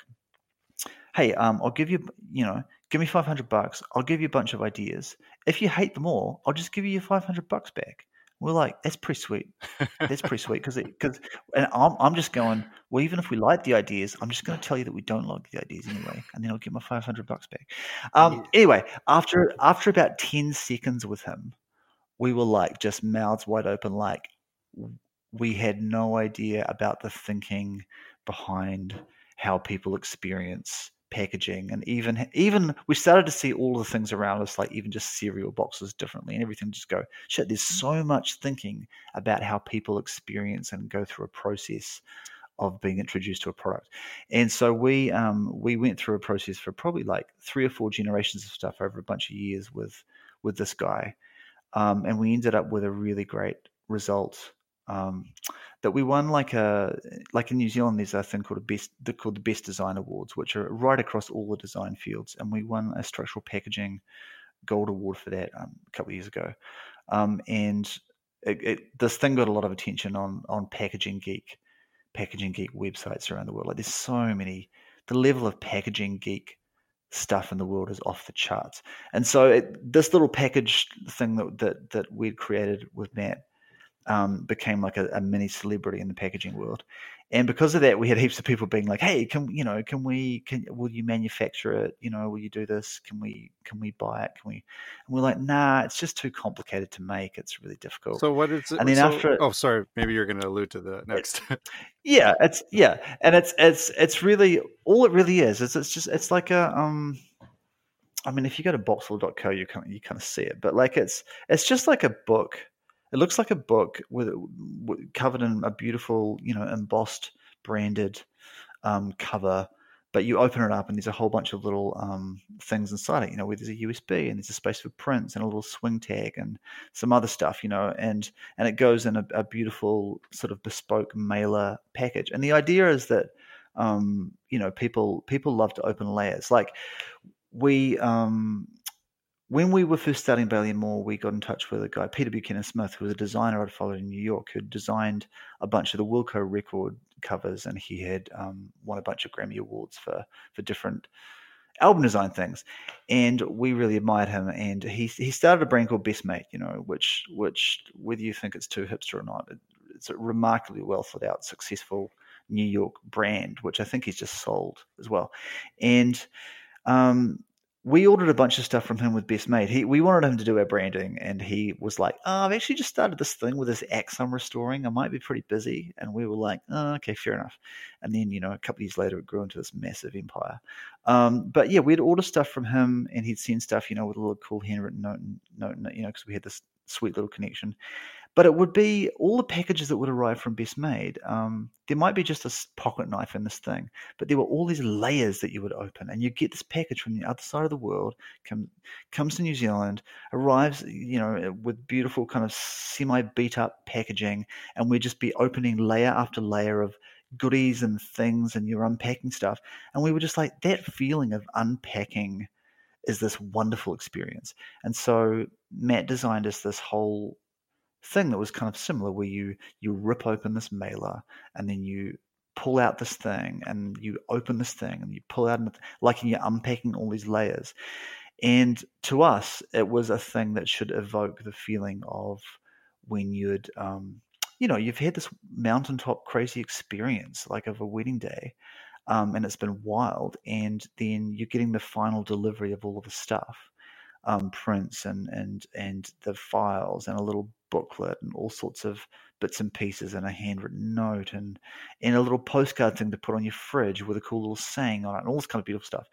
"Hey, um, I'll give you you know." Give me 500 bucks. I'll give you a bunch of ideas. If you hate them all, I'll just give you your 500 bucks back. We're like, that's pretty sweet. That's pretty sweet because because and I'm I'm just going. Well, even if we like the ideas, I'm just going to tell you that we don't like the ideas anyway, and then I'll get my 500 bucks back. Um, anyway, after after about 10 seconds with him, we were like just mouths wide open, like we had no idea about the thinking behind how people experience packaging and even even we started to see all the things around us like even just cereal boxes differently and everything just go shit there's so much thinking about how people experience and go through a process of being introduced to a product. And so we um, we went through a process for probably like three or four generations of stuff over a bunch of years with with this guy um, and we ended up with a really great result um, that we won like a like in New Zealand. There's a thing called a best called the Best Design Awards, which are right across all the design fields, and we won a structural packaging gold award for that um, a couple of years ago. Um, and it, it, this thing got a lot of attention on on packaging geek, packaging geek websites around the world. Like there's so many. The level of packaging geek stuff in the world is off the charts. And so it, this little package thing that that that we'd created with Matt um, became like a, a, mini celebrity in the packaging world. And because of that, we had heaps of people being like, "Hey, can you know? Can we? Can will you manufacture it? You know, will you do this? Can we? Can we buy it? Can we?" And we're like, "Nah, it's just too complicated to make. It's really difficult." So what is it? And then so, after, oh, sorry, maybe you're going to allude to the next. yeah, it's yeah, and it's it's it's really all it really is. It's it's just it's like a um. I mean, if you go to boxall.co, you kind of, you kind of see it, but like it's it's just like a book it looks like a book with, with covered in a beautiful, you know, embossed, branded um, cover. But you open it up and there's a whole bunch of little um, things inside it. You know, where there's a USB and there's a space for prints and a little swing tag and some other stuff. You know, and and it goes in a, a beautiful sort of bespoke mailer package. And the idea is that um, you know people people love to open layers. Like we um, when we were first starting Moore, we got in touch with a guy, Peter Buchanan Smith, who was a designer I'd followed in New York, who designed a bunch of the Wilco record covers, and he had um, won a bunch of Grammy awards for for different album design things. And we really admired him. And he he started a brand called Best Made, you know, which which whether you think it's too hipster or not, it's a remarkably well thought out, successful New York brand, which I think he's just sold as well. And um, we ordered a bunch of stuff from him with Best Made. He, we wanted him to do our branding, and he was like, "Oh, I've actually just started this thing with this axe I'm restoring. I might be pretty busy." And we were like, oh, "Okay, fair enough." And then, you know, a couple of years later, it grew into this massive empire. Um, but yeah, we'd order stuff from him, and he'd send stuff, you know, with a little cool handwritten note, and note, you know, because we had this sweet little connection but it would be all the packages that would arrive from Best Made. Um, there might be just a pocket knife in this thing, but there were all these layers that you would open, and you get this package from the other side of the world, come, comes to New Zealand, arrives, you know, with beautiful kind of semi beat up packaging, and we'd just be opening layer after layer of goodies and things, and you're unpacking stuff, and we were just like that feeling of unpacking is this wonderful experience, and so Matt designed us this whole thing that was kind of similar where you you rip open this mailer and then you pull out this thing and you open this thing and you pull out like you're unpacking all these layers. And to us it was a thing that should evoke the feeling of when you'd um, you know you've had this mountaintop crazy experience like of a wedding day um, and it's been wild and then you're getting the final delivery of all of the stuff um, prints and and and the files and a little booklet and all sorts of bits and pieces and a handwritten note and and a little postcard thing to put on your fridge with a cool little saying on it and all this kind of beautiful stuff.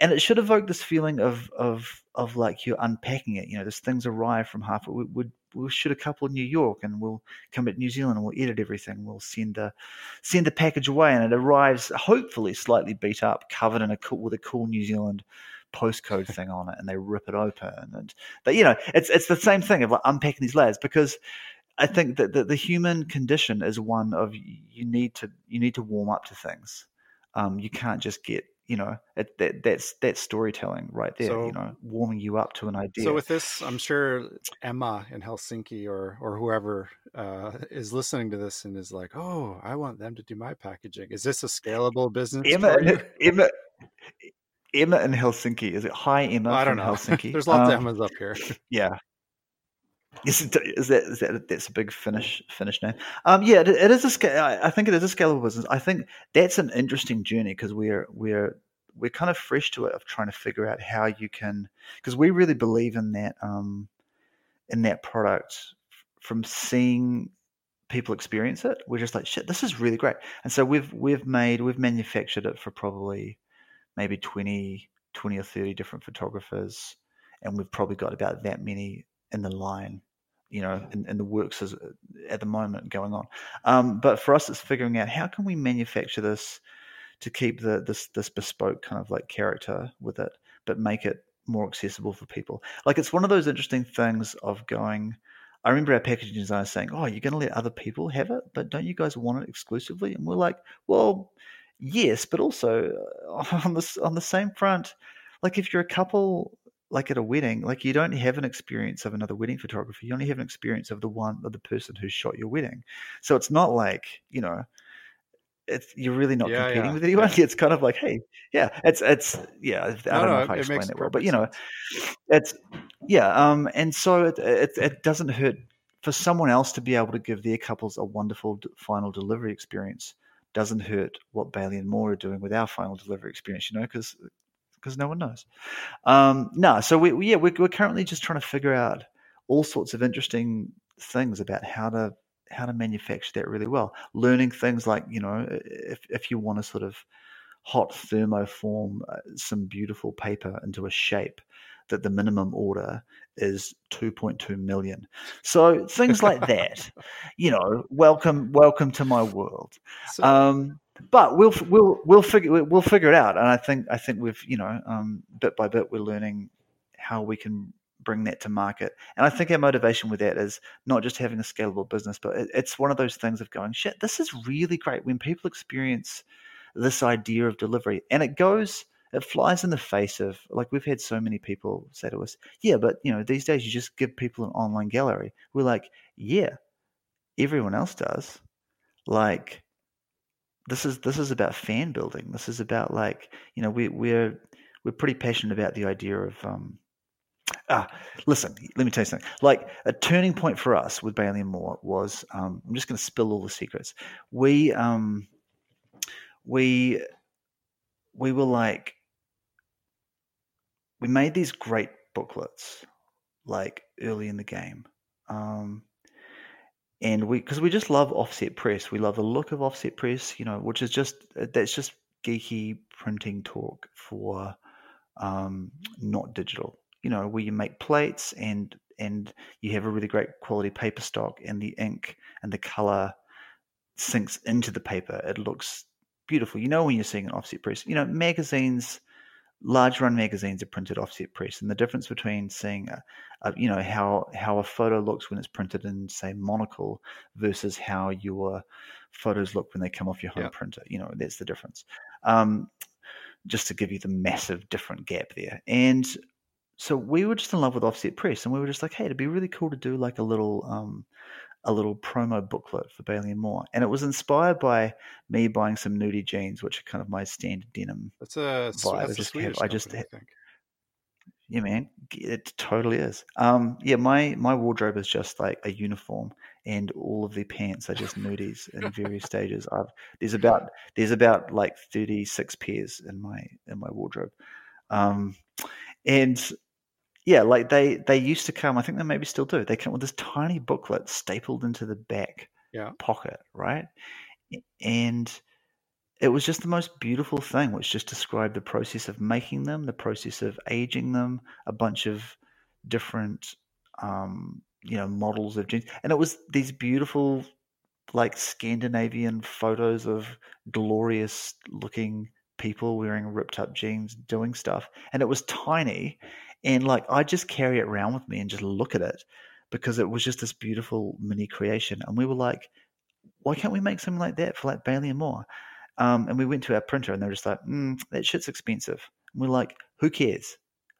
And it should evoke this feeling of of of like you're unpacking it. You know, this things arrive from half. We would we'll shoot a couple in New York and we'll come to New Zealand and we'll edit everything. We'll send the send the package away and it arrives hopefully slightly beat up, covered in a cool with a cool New Zealand postcode thing on it and they rip it open and but you know it's it's the same thing of like unpacking these layers because I think that the, the human condition is one of you need to you need to warm up to things. Um, you can't just get you know it, that that's that's storytelling right there. So, you know, warming you up to an idea. So with this, I'm sure Emma in Helsinki or or whoever uh, is listening to this and is like, oh, I want them to do my packaging. Is this a scalable business? Emma, Emma, Emma in Helsinki. Is it Hi Emma? I don't know. Helsinki. There's lots um, of Emmas up here. Yeah. Is, it, is that is that that's a big Finnish Finnish name? Um, yeah, it, it is a scale. I think it is a scalable business. I think that's an interesting journey because we're we're we're kind of fresh to it of trying to figure out how you can because we really believe in that um, in that product from seeing people experience it. We're just like shit. This is really great, and so we've we've made we've manufactured it for probably maybe 20, 20 or 30 different photographers. And we've probably got about that many in the line, you know, in, in the works as, at the moment going on. Um, but for us, it's figuring out how can we manufacture this to keep the this this bespoke kind of like character with it, but make it more accessible for people. Like it's one of those interesting things of going. I remember our packaging designer saying, "Oh, you're going to let other people have it, but don't you guys want it exclusively?" And we're like, "Well, yes, but also uh, on the on the same front, like if you're a couple like at a wedding, like you don't have an experience of another wedding photographer. You only have an experience of the one of the person who shot your wedding. So it's not like you know, it's you're really not yeah, competing yeah, with anyone. Yeah. It's kind of like, hey, yeah, it's it's yeah. I don't no, know if I explain it well, but you know, it's yeah. Um, and so it, it it doesn't hurt for someone else to be able to give their couples a wonderful final delivery experience doesn't hurt what Bayly and Moore are doing with our final delivery experience, you know, because because no one knows. Um, no, so we, we yeah we're, we're currently just trying to figure out all sorts of interesting things about how to how to manufacture that really well. Learning things like you know if if you want to sort of hot thermoform uh, some beautiful paper into a shape that the minimum order is 2.2 million. So things like that, you know, welcome, welcome to my world. So, um, but we'll we'll we'll figure we'll figure it out, and I think I think we've you know um, bit by bit we're learning how we can bring that to market. And I think our motivation with that is not just having a scalable business, but it, it's one of those things of going, shit, this is really great when people experience this idea of delivery, and it goes it flies in the face of like we've had so many people say to us, yeah, but you know these days you just give people an online gallery. We're like, yeah, everyone else does. Like this is this is about fan building. This is about like you know we we're we're pretty passionate about the idea of um, Ah, listen, let me tell you something. Like a turning point for us with Bayly and Moore was um, I'm just going to spill all the secrets. We um, we we were like we made these great booklets like early in the game. Um, and we because we just love offset press. We love the look of offset press, you know, which is just that's just geeky printing talk for um, not digital. You know, where you make plates and and you have a really great quality paper stock, and the ink and the color sinks into the paper. It looks beautiful. You know when you're seeing an offset press. You know, magazines large run magazines are printed offset press, and the difference between seeing, a, a, you know, how how a photo looks when it's printed in say Monocle versus how your photos look when they come off your home yeah. printer, you know, that's the difference. Um, just to give you the massive different gap there, and so we were just in love with offset press, and we were just like, hey, it'd be really cool to do like a little um, a little promo booklet for Bayly and Moore, and it was inspired by me buying some nudie jeans, which are kind of my standard denim. That's a vibe. That's I just, have, I just, company, I think. Yeah, man, it totally is. Um, yeah, my my wardrobe is just like a uniform, and all of the pants are just nudies in various stages. I've there's about there's about like thirty six pairs in my in my wardrobe, um, and yeah, like they they used to come. I think they maybe still do. They come with this tiny booklet stapled into the back yeah. pocket, right? And it was just the most beautiful thing, which just described the process of making them, the process of aging them, a bunch of different, um, you know, models of jeans, and it was these beautiful, like Scandinavian photos of glorious looking people wearing ripped up jeans doing stuff, and it was tiny and like I just carry it around with me and just look at it because it was just this beautiful mini creation. And we were like, why can't we make something like that for like Bayly and Moore? Um, and we went to our printer and they're just like, mm, that shit's expensive. And we're like, who cares?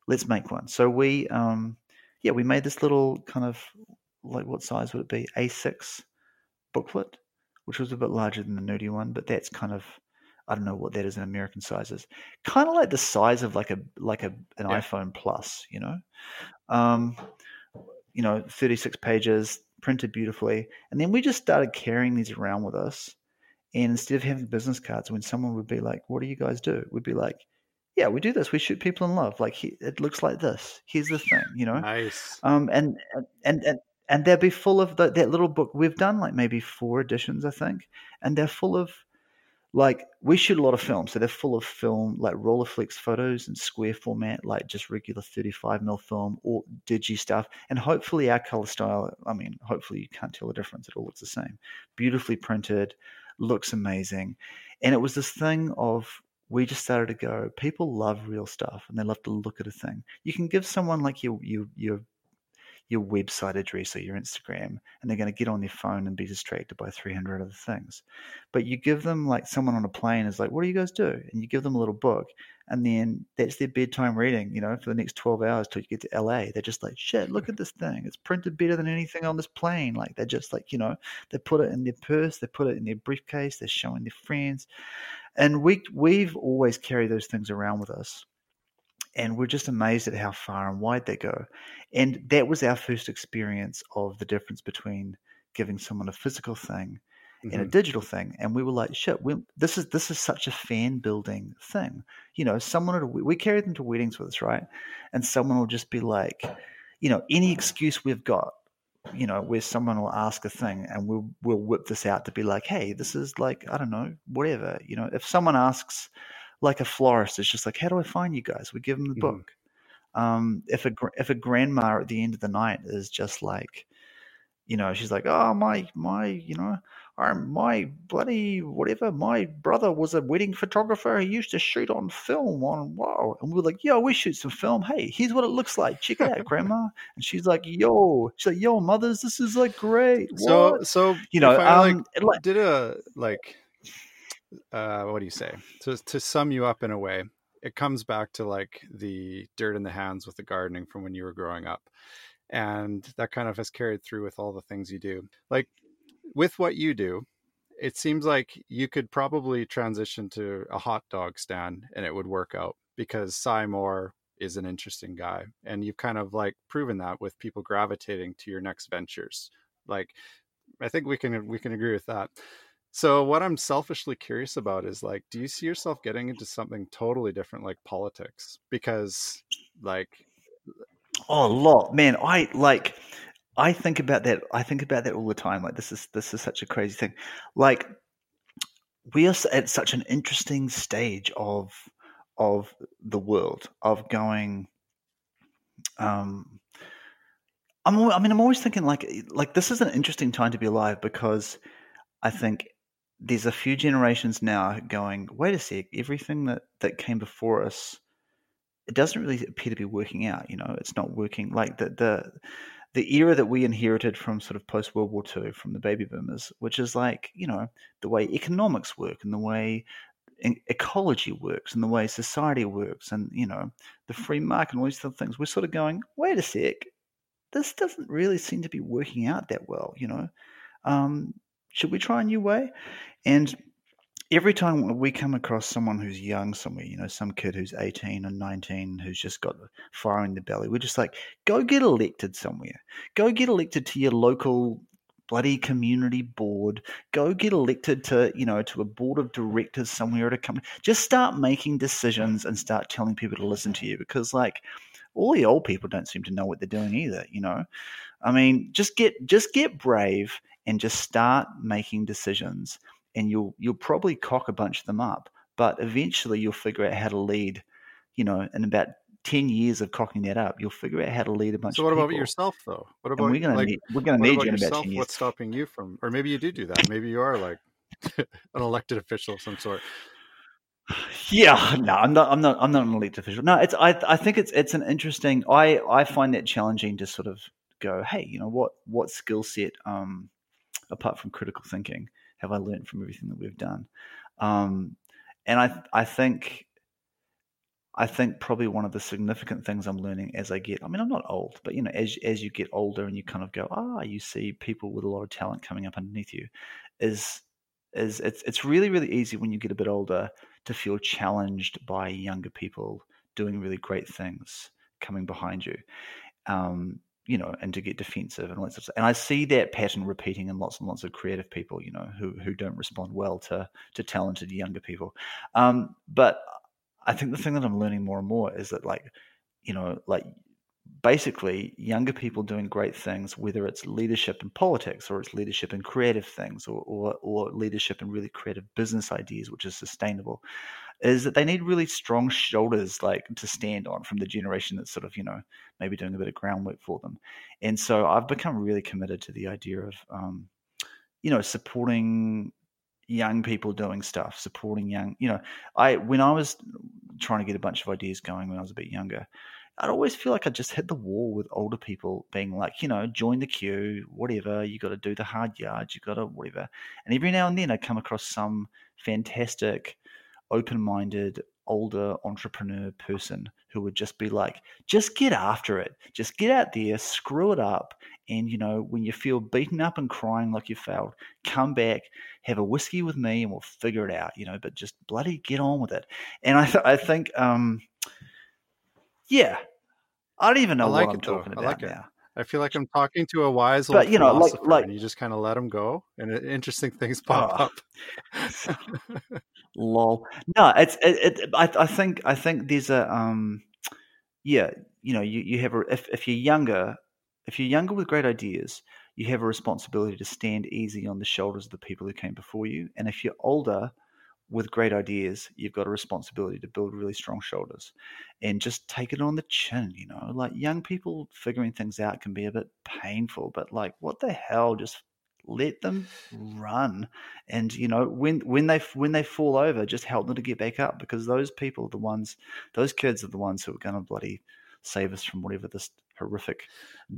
Let's make one. So we, um, yeah, we made this little kind of like what size would it be? A6 booklet, which was a bit larger than the nudie one, but that's kind of I don't know what that is in American sizes. Kind of like the size of like a like a an yeah. iPhone Plus, you know. Um, you know, 36 pages, printed beautifully. And then we just started carrying these around with us. And instead of having business cards, when someone would be like, "What do you guys do?" We'd be like, "Yeah, we do this. We shoot people in love. Like it looks like this. Here's the thing, you know." Nice. Um, and and and and they'll be full of the, that little book. We've done like maybe four editions, I think, and they're full of like we shoot a lot of film, so they're full of film, like Rolleiflex photos in square format, like just regular 35 mil film or digi stuff. And hopefully our color style, I mean, hopefully you can't tell the difference. It all looks the same. Beautifully printed, looks amazing. And it was this thing of we just started to go, people love real stuff and they love to look at a thing. You can give someone like your your your your website address or your Instagram, and they're going to get on their phone and be distracted by 300 other things. But you give them like someone on a plane is like, "What do you guys do?" And you give them a little book, and then that's their bedtime reading. You know, for the next 12 hours till you get to LA, they're just like, "Shit, look at this thing! It's printed better than anything on this plane." Like they're just like, you know, they put it in their purse, they put it in their briefcase, they're showing their friends, and we we've always carried those things around with us and we're just amazed at how far and wide they go. And that was our first experience of the difference between giving someone a physical thing mm-hmm. and a mm-hmm. digital thing. And we were like, shit, we, this is this is such a fan building thing. You know, someone we carry them to weddings with us, right? And someone will just be like, you know, any excuse we've got you know, where someone will ask a thing and we'll we'll whip this out to be like, hey, this is like I don't know, whatever. You know, if someone asks, like a florist, it's just like, how do I find you guys? We give them the mm-hmm. book. Um, if a if a grandma at the end of the night is just like, you know, she's like, oh my my, you know, my bloody whatever, my brother was a wedding photographer. He used to shoot on film on wow. And we are like, yo, we shoot some film. Hey, here's what it looks like. Check it out, grandma. And she's like, yo, she's like, yo, mothers, this is like great. What? So, so you know, I um, like, did a like, uh, what do you say? To to sum you up in a way, it comes back to like the dirt in the hands with the gardening from when you were growing up and that kind of has carried through with all the things you do like with what you do, it seems like you could probably transition to a hot dog stand and it would work out because Cy is an interesting guy. And you've kind of like proven that with people gravitating to your next ventures. Like I think we can we can agree with that. So what I'm selfishly curious about is like, do you see yourself getting into something totally different like politics? Because like Oh, a lot, man. I like I think about that. I think about that all the time. Like this is this is such a crazy thing. Like we are at such an interesting stage of of the world of going. Um, I'm. I mean, I'm always thinking like like this is an interesting time to be alive because I think there's a few generations now going. Wait a sec. Everything that that came before us, it doesn't really appear to be working out. You know, it's not working. Like the the the era that we inherited from sort of post World War II from the baby boomers, which is like, you know, the way economics work and the way ecology works and the way society works and, you know, the free market and all these other things, we're sort of going, wait a sec, this doesn't really seem to be working out that well, you know. Um, should we try a new way? And every time we come across someone who's young somewhere, you know, some kid who's 18 or 19 who's just got fire in the belly, we're just like, go get elected somewhere. Go get elected to your local bloody community board. Go get elected to, you know, to a board of directors somewhere at a company. Just start making decisions and start telling people to listen to you because like all the old people don't seem to know what they're doing either, you know. I mean, just get just get brave and just start making decisions and you'll you'll probably cock a bunch of them up, but eventually you'll figure out how to lead. You know, in about ten years of cocking that up, you'll figure out how to lead a bunch. So what about yourself though? What about and we're gonna like, need, we're gonna need you in about ten years. What's stopping you from, or maybe you do do that. Maybe you are like an elected official of some sort. Yeah, no, I'm not. I'm not. I'm not an elected official. No, it's. I. I think it's. It's an interesting. I. I find that challenging to sort of go. Hey, you know what? What skill set? Um, apart from critical thinking, have I learned from everything that we've done? Um, and I, I think, I think probably one of the significant things I'm learning as I get. I mean, I'm not old, but you know, as as you get older and you kind of go, ah, you see people with a lot of talent coming up underneath you, is is it's it's really really easy when you get a bit older to feel challenged by younger people doing really great things coming behind you. Um, you know, and to get defensive and all that sort of stuff. And I see that pattern repeating in lots and lots of creative people, you know, who who don't respond well to to talented younger people. Um, but I think the thing that I'm learning more and more is that like, you know, like basically younger people doing great things, whether it's leadership in politics or it's leadership in creative things or, or, or leadership in really creative business ideas, which is sustainable is that they need really strong shoulders like to stand on from the generation that's sort of you know maybe doing a bit of groundwork for them. And so i've become really committed to the idea of um, you know supporting young people doing stuff supporting young you know i when i was trying to get a bunch of ideas going when i was a bit younger I'd always feel like I just hit the wall with older people being like, you know, join the queue, whatever. You got to do the hard yards, you got to whatever. And every now and then I come across some fantastic open minded, older entrepreneur person who would just be like, just get after it. Just get out there, screw it up. And, you know, when you feel beaten up and crying like you failed, come back, have a whiskey with me, and we'll figure it out, you know, but just bloody get on with it. And I, th- I think, um, Yeah, I don't even know like what I'm talking about like now. I feel like I'm talking to a wise old but, you know, like, like, and you just kind of let them go, and interesting things pop oh. up. Lol. No, it's it, it, I, I think I think there's a um, yeah, you know, you you have a if if you're younger, if you're younger with great ideas, you have a responsibility to stand easy on the shoulders of the people who came before you, and if you're older with great ideas, you've got a responsibility to build really strong shoulders and just take it on the chin, you know. Like young people figuring things out can be a bit painful, but like what the hell, just let them run. And you know, when when they when they fall over, just help them to get back up because those people are the ones those kids are the ones who are gonna bloody save us from whatever this horrific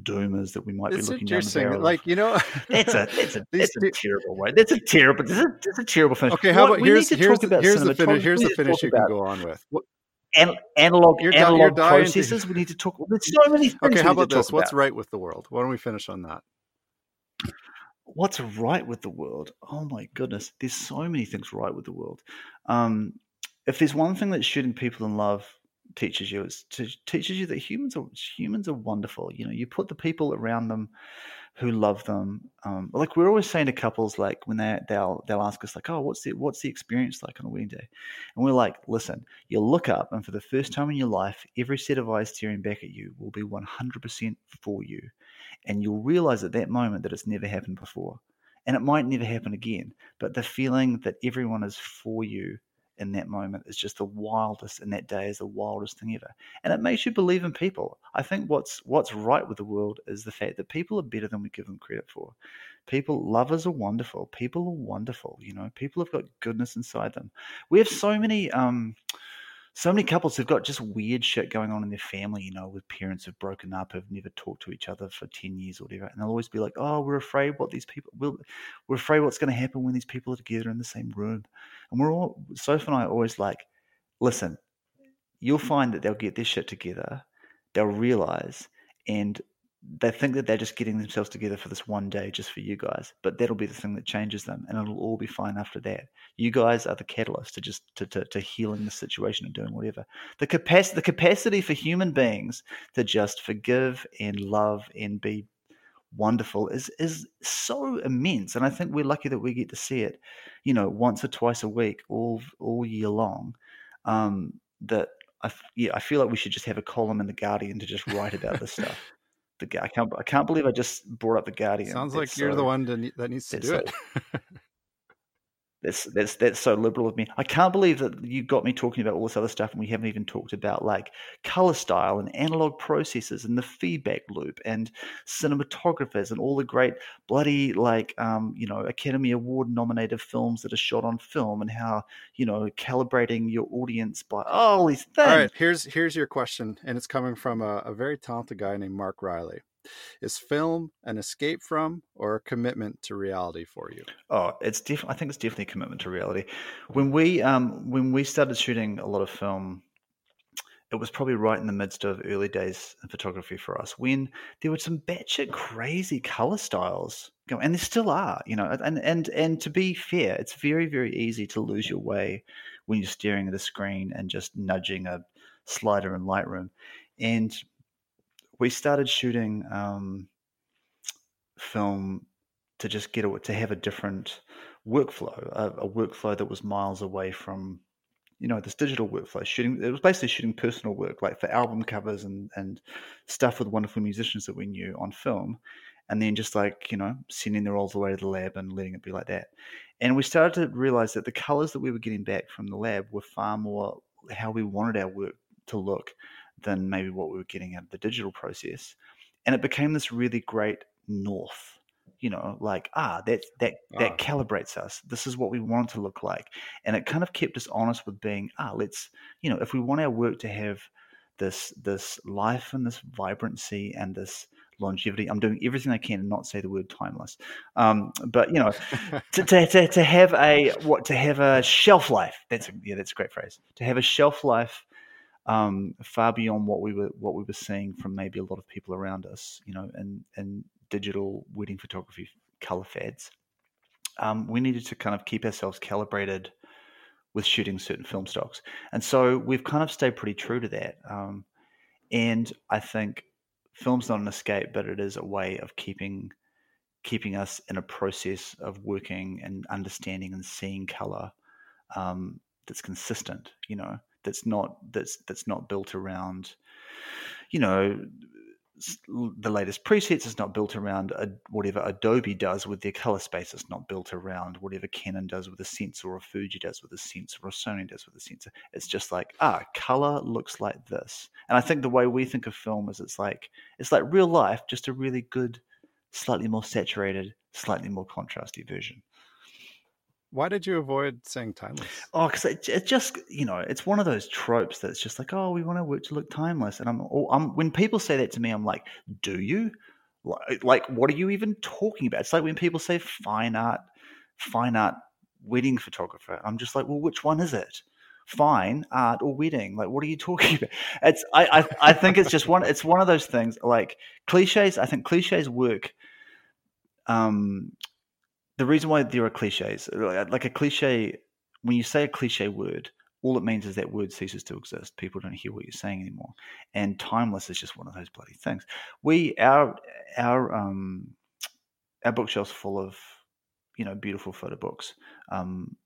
doom is that we might it's be looking down the barrel. Like you know, it's a it's a it's a terrible way. That's a terrible. It's a, it's a terrible finish. Okay, how about here's here's the, here's the finish. Here's the finish you can go on with. What, An, analog you're analog processes. To... We need to talk. There's so many things. Okay, how about this? What's about. right with the world? Why don't we finish on that? What's right with the world? Oh my goodness, there's so many things right with the world. Um, if there's one thing that's shooting people in love teaches you is to, teaches you that humans are humans are wonderful. You know, you put the people around them who love them. Um, like we're always saying to couples, like when they they'll they'll ask us like, oh, what's the what's the experience like on a wedding day? And we're like, listen, you look up, and for the first time in your life, every set of eyes staring back at you will be one hundred percent for you, and you'll realize at that moment that it's never happened before. And it might never happen again, but the feeling that everyone is for you in that moment is just the wildest in that day is the wildest thing ever. And it makes you believe in people. I think what's what's right with the world is the fact that people are better than we give them credit for. People lovers are wonderful. People are wonderful you know? People have got goodness inside them. We have so many um so many couples who've got just weird shit going on in their family, you know, with parents who've broken up, have never talked to each other for 10 years or whatever. And they'll always be like, oh, we're afraid what these people will, we're afraid what's going to happen when these people are together in the same room. And we're all, Sophie and I are always like, listen, you'll find that they'll get their shit together, they'll realize, and they think that they're just getting themselves together for this one day just for you guys but that'll be the thing that changes them and it'll all be fine after that. You guys are the catalyst to just to, to, to healing the situation and doing whatever. The capacity the capacity for human beings to just forgive and love and be wonderful is is so immense and i think we're lucky that we get to see it you know once or twice a week all all year long um that I, yeah, I feel like we should just have a column in the Guardian to just write about this stuff the I can't I can't believe I just brought up the Guardian. Sounds like it's you're so, the one to, that needs to do it. That's that's that's so liberal of me. I can't believe that you got me talking about all this other stuff, and we haven't even talked about like color style and analog processes and the feedback loop and cinematographers and all the great bloody like um, you know Academy Award nominated films that are shot on film and how you know calibrating your audience by all these things. All right, here's here's your question, and it's coming from a, a very talented guy named Mark Riley. Is film an escape from or a commitment to reality for you? Oh, it's definitely. I think it's definitely a commitment to reality. When we um, when we started shooting a lot of film, it was probably right in the midst of early days in photography for us when there were some batshit crazy color styles going, and there still are, you know. And and and to be fair, it's very very easy to lose your way when you're staring at a screen and just nudging a slider in Lightroom. And we started shooting um, film to just get to have a different workflow, a, a, workflow that was miles away from, you know, this digital workflow. Shooting it was basically shooting personal work, like for album covers and and stuff with wonderful musicians that we knew on film, and then just like you know sending the rolls away to the lab and letting it be like that. And we started to realize that the colors that we were getting back from the lab were far more how we wanted our work to look than maybe what we were getting out of the digital process. And it became this really great north, you know, like, ah, that that that ah. calibrates us. This is what we want to look like. And it kind of kept us honest with being, ah, let's, you know, if we want our work to have this this life and this vibrancy and this longevity. I'm doing everything I can to not say the word timeless. Um, but you know, to, to, to, to, have a what to have a shelf life. That's a, yeah, that's a great phrase. To have a shelf life um, far beyond what we were what we were seeing from maybe a lot of people around us, you know, and and digital wedding photography color fads. Um, we needed to kind of keep ourselves calibrated with shooting certain film stocks, and so we've kind of stayed pretty true to that. Um, and I think film's not an escape, but it is a way of keeping keeping us in a process of working and understanding and seeing color um, that's consistent. You know, that's not that's that's not built around, you know, the latest presets. It's not built around a, whatever Adobe does with their color space. It's not built around whatever Canon does with a sensor or Fuji does with a sensor or Sony does with a sensor. It's just like ah, color looks like this. And I think the way we think of film is it's like it's like real life, just a really good, slightly more saturated, slightly more contrasty version. Why did you avoid saying timeless? Oh, because it, it, just, you know, it's one of those tropes that's just like, oh, we want our work to look timeless. And I'm, I'm when people say that to me, I'm like, do you? Like, like, what are you even talking about? It's like when people say fine art, fine art wedding photographer. I'm just like, well, which one is it? Fine art or wedding? Like, what are you talking about? It's, I, I, I think it's just one, it's one of those things like cliches. I think cliches work. Um, the reason why there are cliches, like a cliche, when you say a cliche word, all it means is that word ceases to exist. People don't hear what you're saying anymore. And timeless is just one of those bloody things. We our our um our bookshelves full of you know beautiful photo books. Um,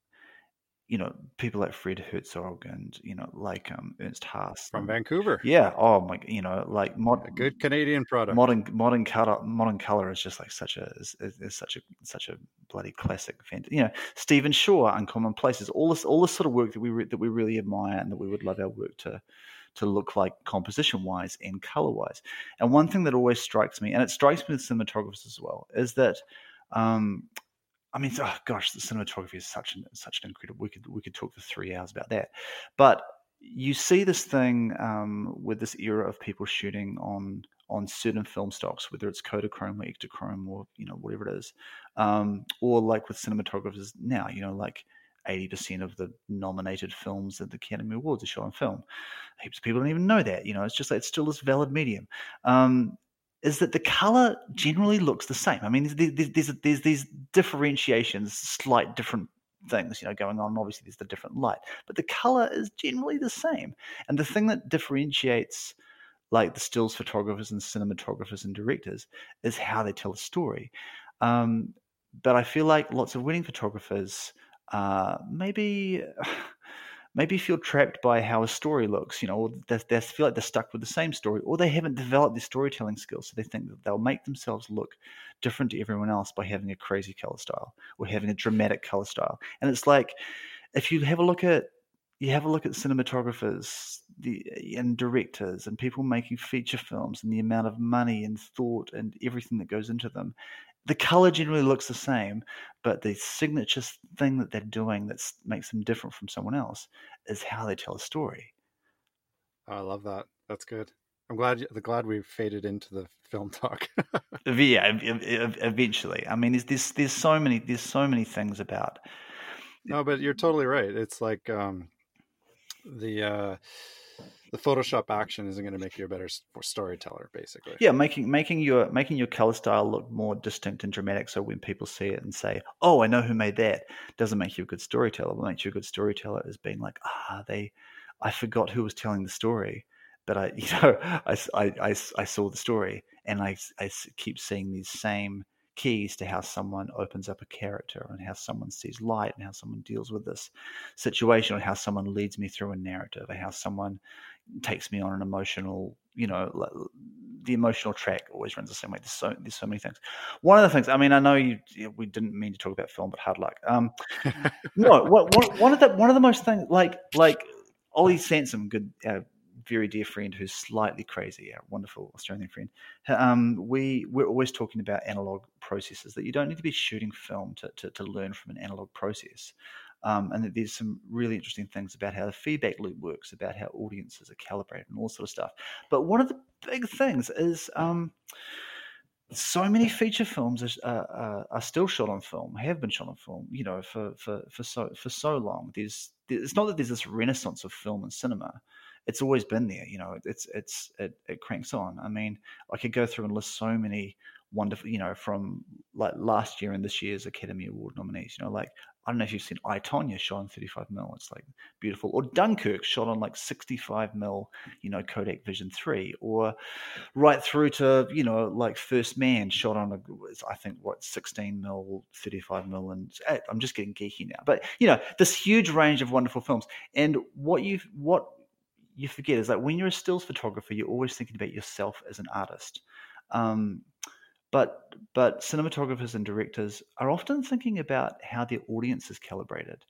you know, people like Fred Herzog and you know, like um, Ernst Haas from Vancouver. Yeah. Oh my, you know, like mod, a good Canadian product. Modern modern color modern color is just like such a is, is such a such a bloody classic. You know, Stephen Shore, Uncommon Places, all this all this sort of work that we re- that we really admire and that we would love our work to to look like composition wise and color wise. And one thing that always strikes me, and it strikes me with cinematographers as well, is that um, I mean, oh gosh, the cinematography is such an such an incredible. We could we could talk for three hours about that, but you see this thing um, with this era of people shooting on on certain film stocks, whether it's Kodachrome or Ektachrome or you know whatever it is, um, or like with cinematographers now, you know, like eighty percent of the nominated films at the Academy Awards are shot on film. Heaps of people don't even know that. You know, it's just like it's still this valid medium. Um, is that the color generally looks the same. I mean, there's, there's, there's these differentiations, slight different things, you know, going on. Obviously, there's the different light, but the color is generally the same. And the thing that differentiates, like the stills photographers and cinematographers and directors, is how they tell a story. Um, but I feel like lots of wedding photographers, uh, maybe maybe feel trapped by how a story looks, you know, or they, they feel like they're stuck with the same story, or they haven't developed their storytelling skills. So they think that they'll make themselves look different to everyone else by having a crazy color style or having a dramatic color style. And it's like, if you have a look at you have a look at cinematographers the, and directors and people making feature films and the amount of money and thought and everything that goes into them the color generally looks the same, but the signature thing that they're doing that makes them different from someone else is how they tell a story. I love that. That's good. I'm glad. The glad we've faded into the film talk. yeah, eventually. I mean, there's, there's there's so many there's so many things about. No, but you're totally right. It's like um, the. Uh, the Photoshop action isn't going to make you a better storyteller, basically. Yeah, making making your making your color style look more distinct and dramatic. So when people see it and say, "Oh, I know who made that," doesn't make you a good storyteller. What makes you a good storyteller is being like, "Ah, they, I forgot who was telling the story, but I, you know, I, I, I, I saw the story, and I, I keep seeing these same." Keys to how someone opens up a character and how someone sees light and how someone deals with this situation or how someone leads me through a narrative or how someone takes me on an emotional, you know, the emotional track always runs the same way. There's so there's so many things. One of the things, I mean, I know you we didn't mean to talk about film, but hard luck. Um, no, what, what, one of the one of the most things like like Ollie sent some good uh, very dear friend who's slightly crazy, our wonderful Australian friend. Um, we we're always talking about analog processes that you don't need to be shooting film to, to, to learn from an analog process. Um, and that there's some really interesting things about how the feedback loop works, about how audiences are calibrated, and all sort of stuff. But one of the big things is um, so many feature films are, uh, are, still shot on film, have been shot on film, you know, for for for so for so long. There's it's not that there's this renaissance of film and cinema. It's always been there, you know. It's it's it, it cranks on. I mean, I could go through and list so many wonderful, you know, from like last year and this year's Academy Award nominees. You know, like I don't know if you've seen I Tonya shot on 35 mil. It's like beautiful. Or Dunkirk shot on like 65 mil, you know, Kodak Vision 3. Or right through to, you know, like First Man shot on, a, I think, what, 16 mil, 35 mil. And eh, I'm just getting geeky now. But, you know, this huge range of wonderful films. And what you what you forget is that when you're a stills photographer, you're always thinking about yourself as an artist. Um, but but cinematographers and directors are often thinking about how their audience is calibrated,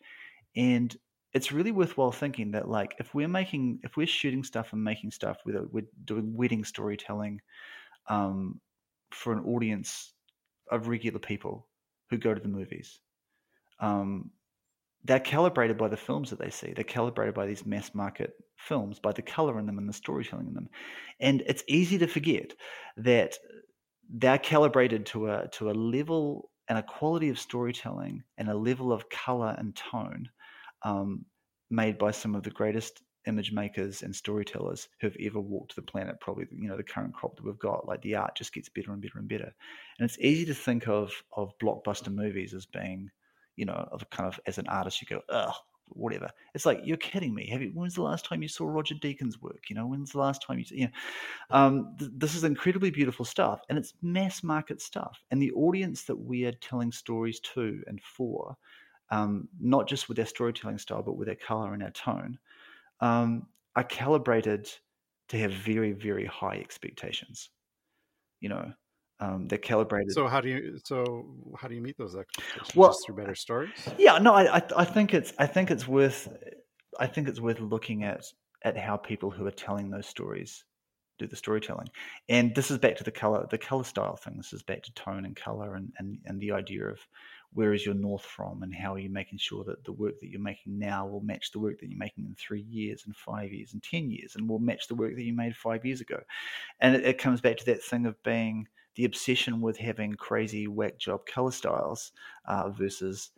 and it's really worthwhile thinking that like if we're making if we're shooting stuff and making stuff, whether we're doing wedding storytelling um, for an audience of regular people who go to the movies. Um, they're calibrated by the films that they see. They're calibrated by these mass market films, by the color in them and the storytelling in them. And it's easy to forget that they're calibrated to a to a level and a quality of storytelling and a level of color and tone um, made by some of the greatest image makers and storytellers who have ever walked the planet. Probably, you know, the current crop that we've got, like the art just gets better and better and better. And it's easy to think of of blockbuster movies as being, you know, of kind of as an artist, you go, ugh, whatever. It's like you're kidding me. Have you? When's the last time you saw Roger Deakins work? You know, when's the last time you? You know, um, th- this is incredibly beautiful stuff, and it's mass market stuff. And the audience that we are telling stories to and for, um, not just with their storytelling style, but with their color and our tone, um, are calibrated to have very, very high expectations. You know, um, they're calibrated. So how do you so how do you meet those expectations? Well, Just through better stories. Yeah, no, I, I I think it's I think it's worth I think it's worth looking at at how people who are telling those stories do the storytelling. And this is back to the color the color style thing. This is back to tone and color and and, and the idea of where is your north from and how are you making sure that the work that you're making now will match the work that you're making in three years and five years and ten years and will match the work that you made five years ago. And it, it comes back to that thing of being the obsession with having crazy whack job color styles uh, versus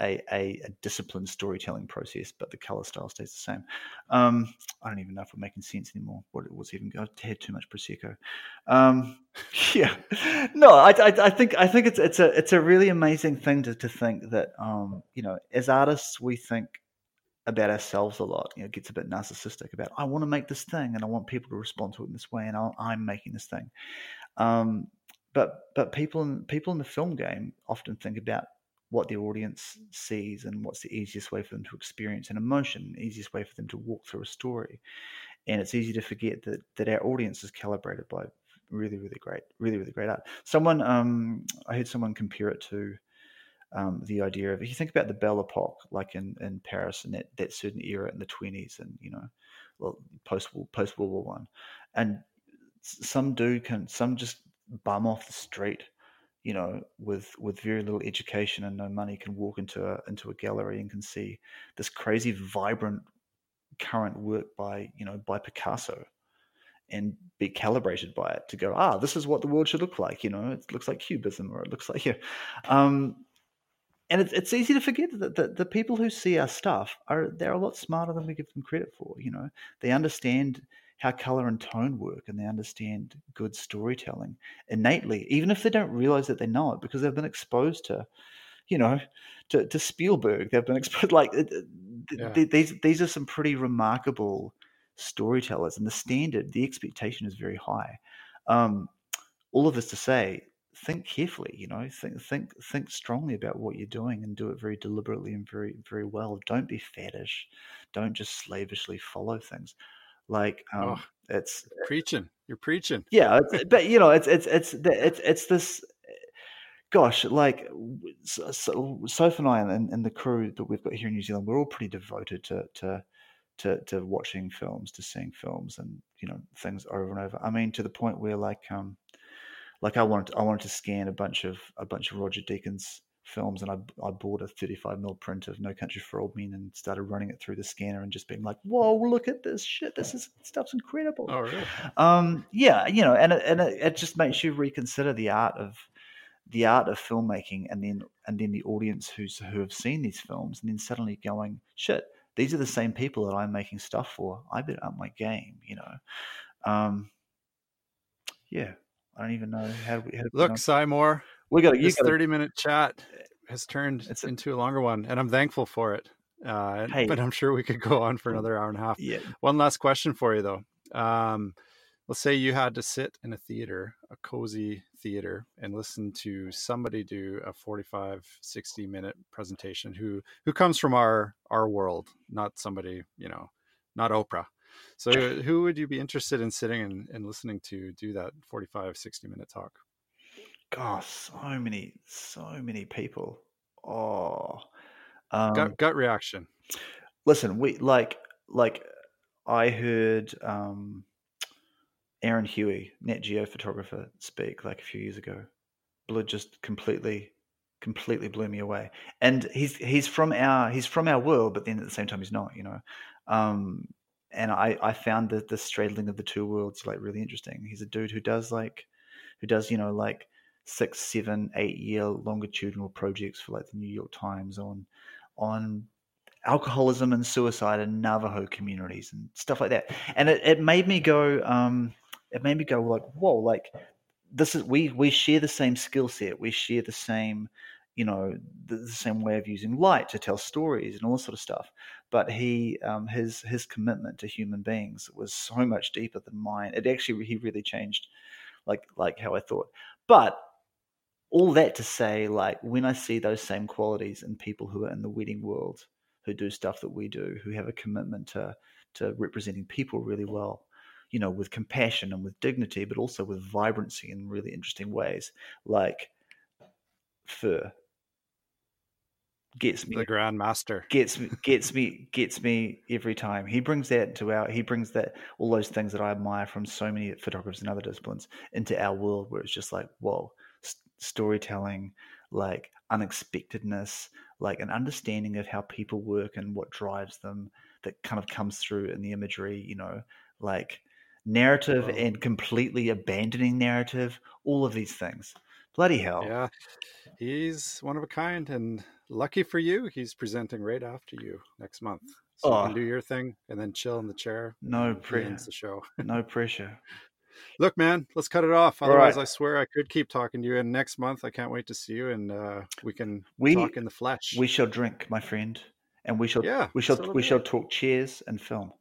a, a, a, disciplined storytelling process, but the color style stays the same. Um, I don't even know if we're making sense anymore. What it was even I had too much prosecco. Um, yeah, no, I, I, I, think I think it's it's a it's a really amazing thing to, to think that um, you know as artists we think about ourselves a lot. You know, it gets a bit narcissistic about I want to make this thing and I want people to respond to it in this way, and i am making this thing. Um, but but people in people in the film game often think about what the audience sees and what's the easiest way for them to experience an emotion, easiest way for them to walk through a story. And it's easy to forget that that our audience is calibrated by really, really great, really, really great art. Someone, um, I heard someone compare it to um, the idea of if you think about the Belle Epoque, like in, in Paris and that, that certain era in the twenties and you know, well, post post World War One, and some dude can some just bum off the street you know with with very little education and no money can walk into a into a gallery and can see this crazy vibrant current work by you know by picasso and be calibrated by it to go ah this is what the world should look like you know it looks like cubism or it looks like yeah. Um and it's, it's easy to forget that the, the people who see our stuff are they're a lot smarter than we give them credit for you know. They understand how color and tone work and they understand good storytelling innately, even if they don't realize that they know it because they've been exposed to, you know, to, to Spielberg. They've been exposed like yeah. th- these. These are some pretty remarkable storytellers, and the standard, the expectation is very high. Um, all of this to say, think carefully. You know, think think think strongly about what you're doing and do it very deliberately and very very well. Don't be fetish. Don't just slavishly follow things. Like um, oh, it's preaching. You're preaching. Yeah, but you know, it's it's it's it's it's this. Gosh, like so, so, Soph and I and, and the crew that we've got here in New Zealand, we're all pretty devoted to to to, to watching films, to seeing films, and you know things over and over. I mean, to the point where like um, like I wanted I wanted to scan a bunch of a bunch of Roger Deakins films and I, I bought a 35 mil print of No Country for Old Men and started running it through the scanner and just being like, whoa, look at this shit. This is stuff's incredible. Oh, really? Um, yeah, you know, and it, and it, it just makes you reconsider the art of the art of filmmaking and then and then the audience who's who have seen these films and then suddenly going, shit, these are the same people that I'm making stuff for. I better up my game, you know. Um, yeah, I don't even know how. How Look, Simon, we got this thirty-minute chat has turned a, into a longer one, and I'm thankful for it. Uh, hey, but I'm sure we could go on for another hour and a half. Yeah. One last question for you, though. Um, let's say you had to sit in a theater, a cozy theater, and listen to somebody do a 45, 60 minute presentation who who comes from our our world, not somebody you know, not Oprah. So who would you be interested in sitting and, and listening to do that 45, 60 minute talk? Gosh, so many, so many people. Oh, um, gut, gut reaction. Listen, we like like I heard um, Aaron Huey, Nat Geo photographer, speak like a few years ago. Blew just completely, completely blew me away. And he's he's from our he's from our world, but then at the same time he's not. You know, um, and I I found that the straddling of the two worlds like really interesting. He's a dude who does like who does you know like six, seven, eight year longitudinal projects for like the New York Times on on alcoholism and suicide in Navajo communities and stuff like that. And it, it made me go, um, it made me go like, whoa, like this is we we share the same skill set, we share the same, you know, the, the, same way of using light to tell stories and all this sort of stuff. But he, um, his his commitment to human beings was so much deeper than mine. It actually he really changed, like like how I thought. But all that to say, like when I see those same qualities in people who are in the wedding world, who do stuff that we do, who have a commitment to to representing people really well, you know, with compassion and with dignity, but also with vibrancy in really interesting ways, like Fer gets me the grand master gets me gets me gets me every time. He brings that to our he brings that all those things that i admire from so many photographers and other disciplines into our world where it's just like whoa storytelling, like unexpectedness, like an understanding of how people work and what drives them that kind of comes through in the imagery, you know, like narrative and completely abandoning narrative, all of these things. Bloody hell. Yeah. He's one of a kind and lucky for you, he's presenting right after you next month. So oh. you can oh. do your thing and then chill in the chair. No pressure. The show. no pressure. Look, man, let's cut it off. Otherwise, right. I swear I could keep talking to you. And next month, I can't wait to see you, and uh, we can we, talk in the flesh. We shall drink, my friend, and we shall yeah, we shall we shall talk cheers and film.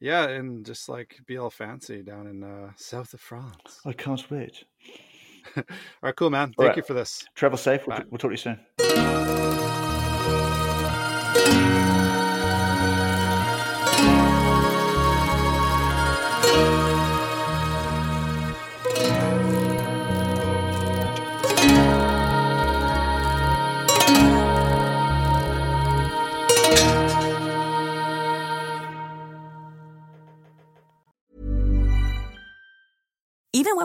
Yeah, and just like be all fancy down in uh, south of France. I can't wait. all right, cool, man. Thank you for this. Travel safe. We'll, t- we'll talk to you soon.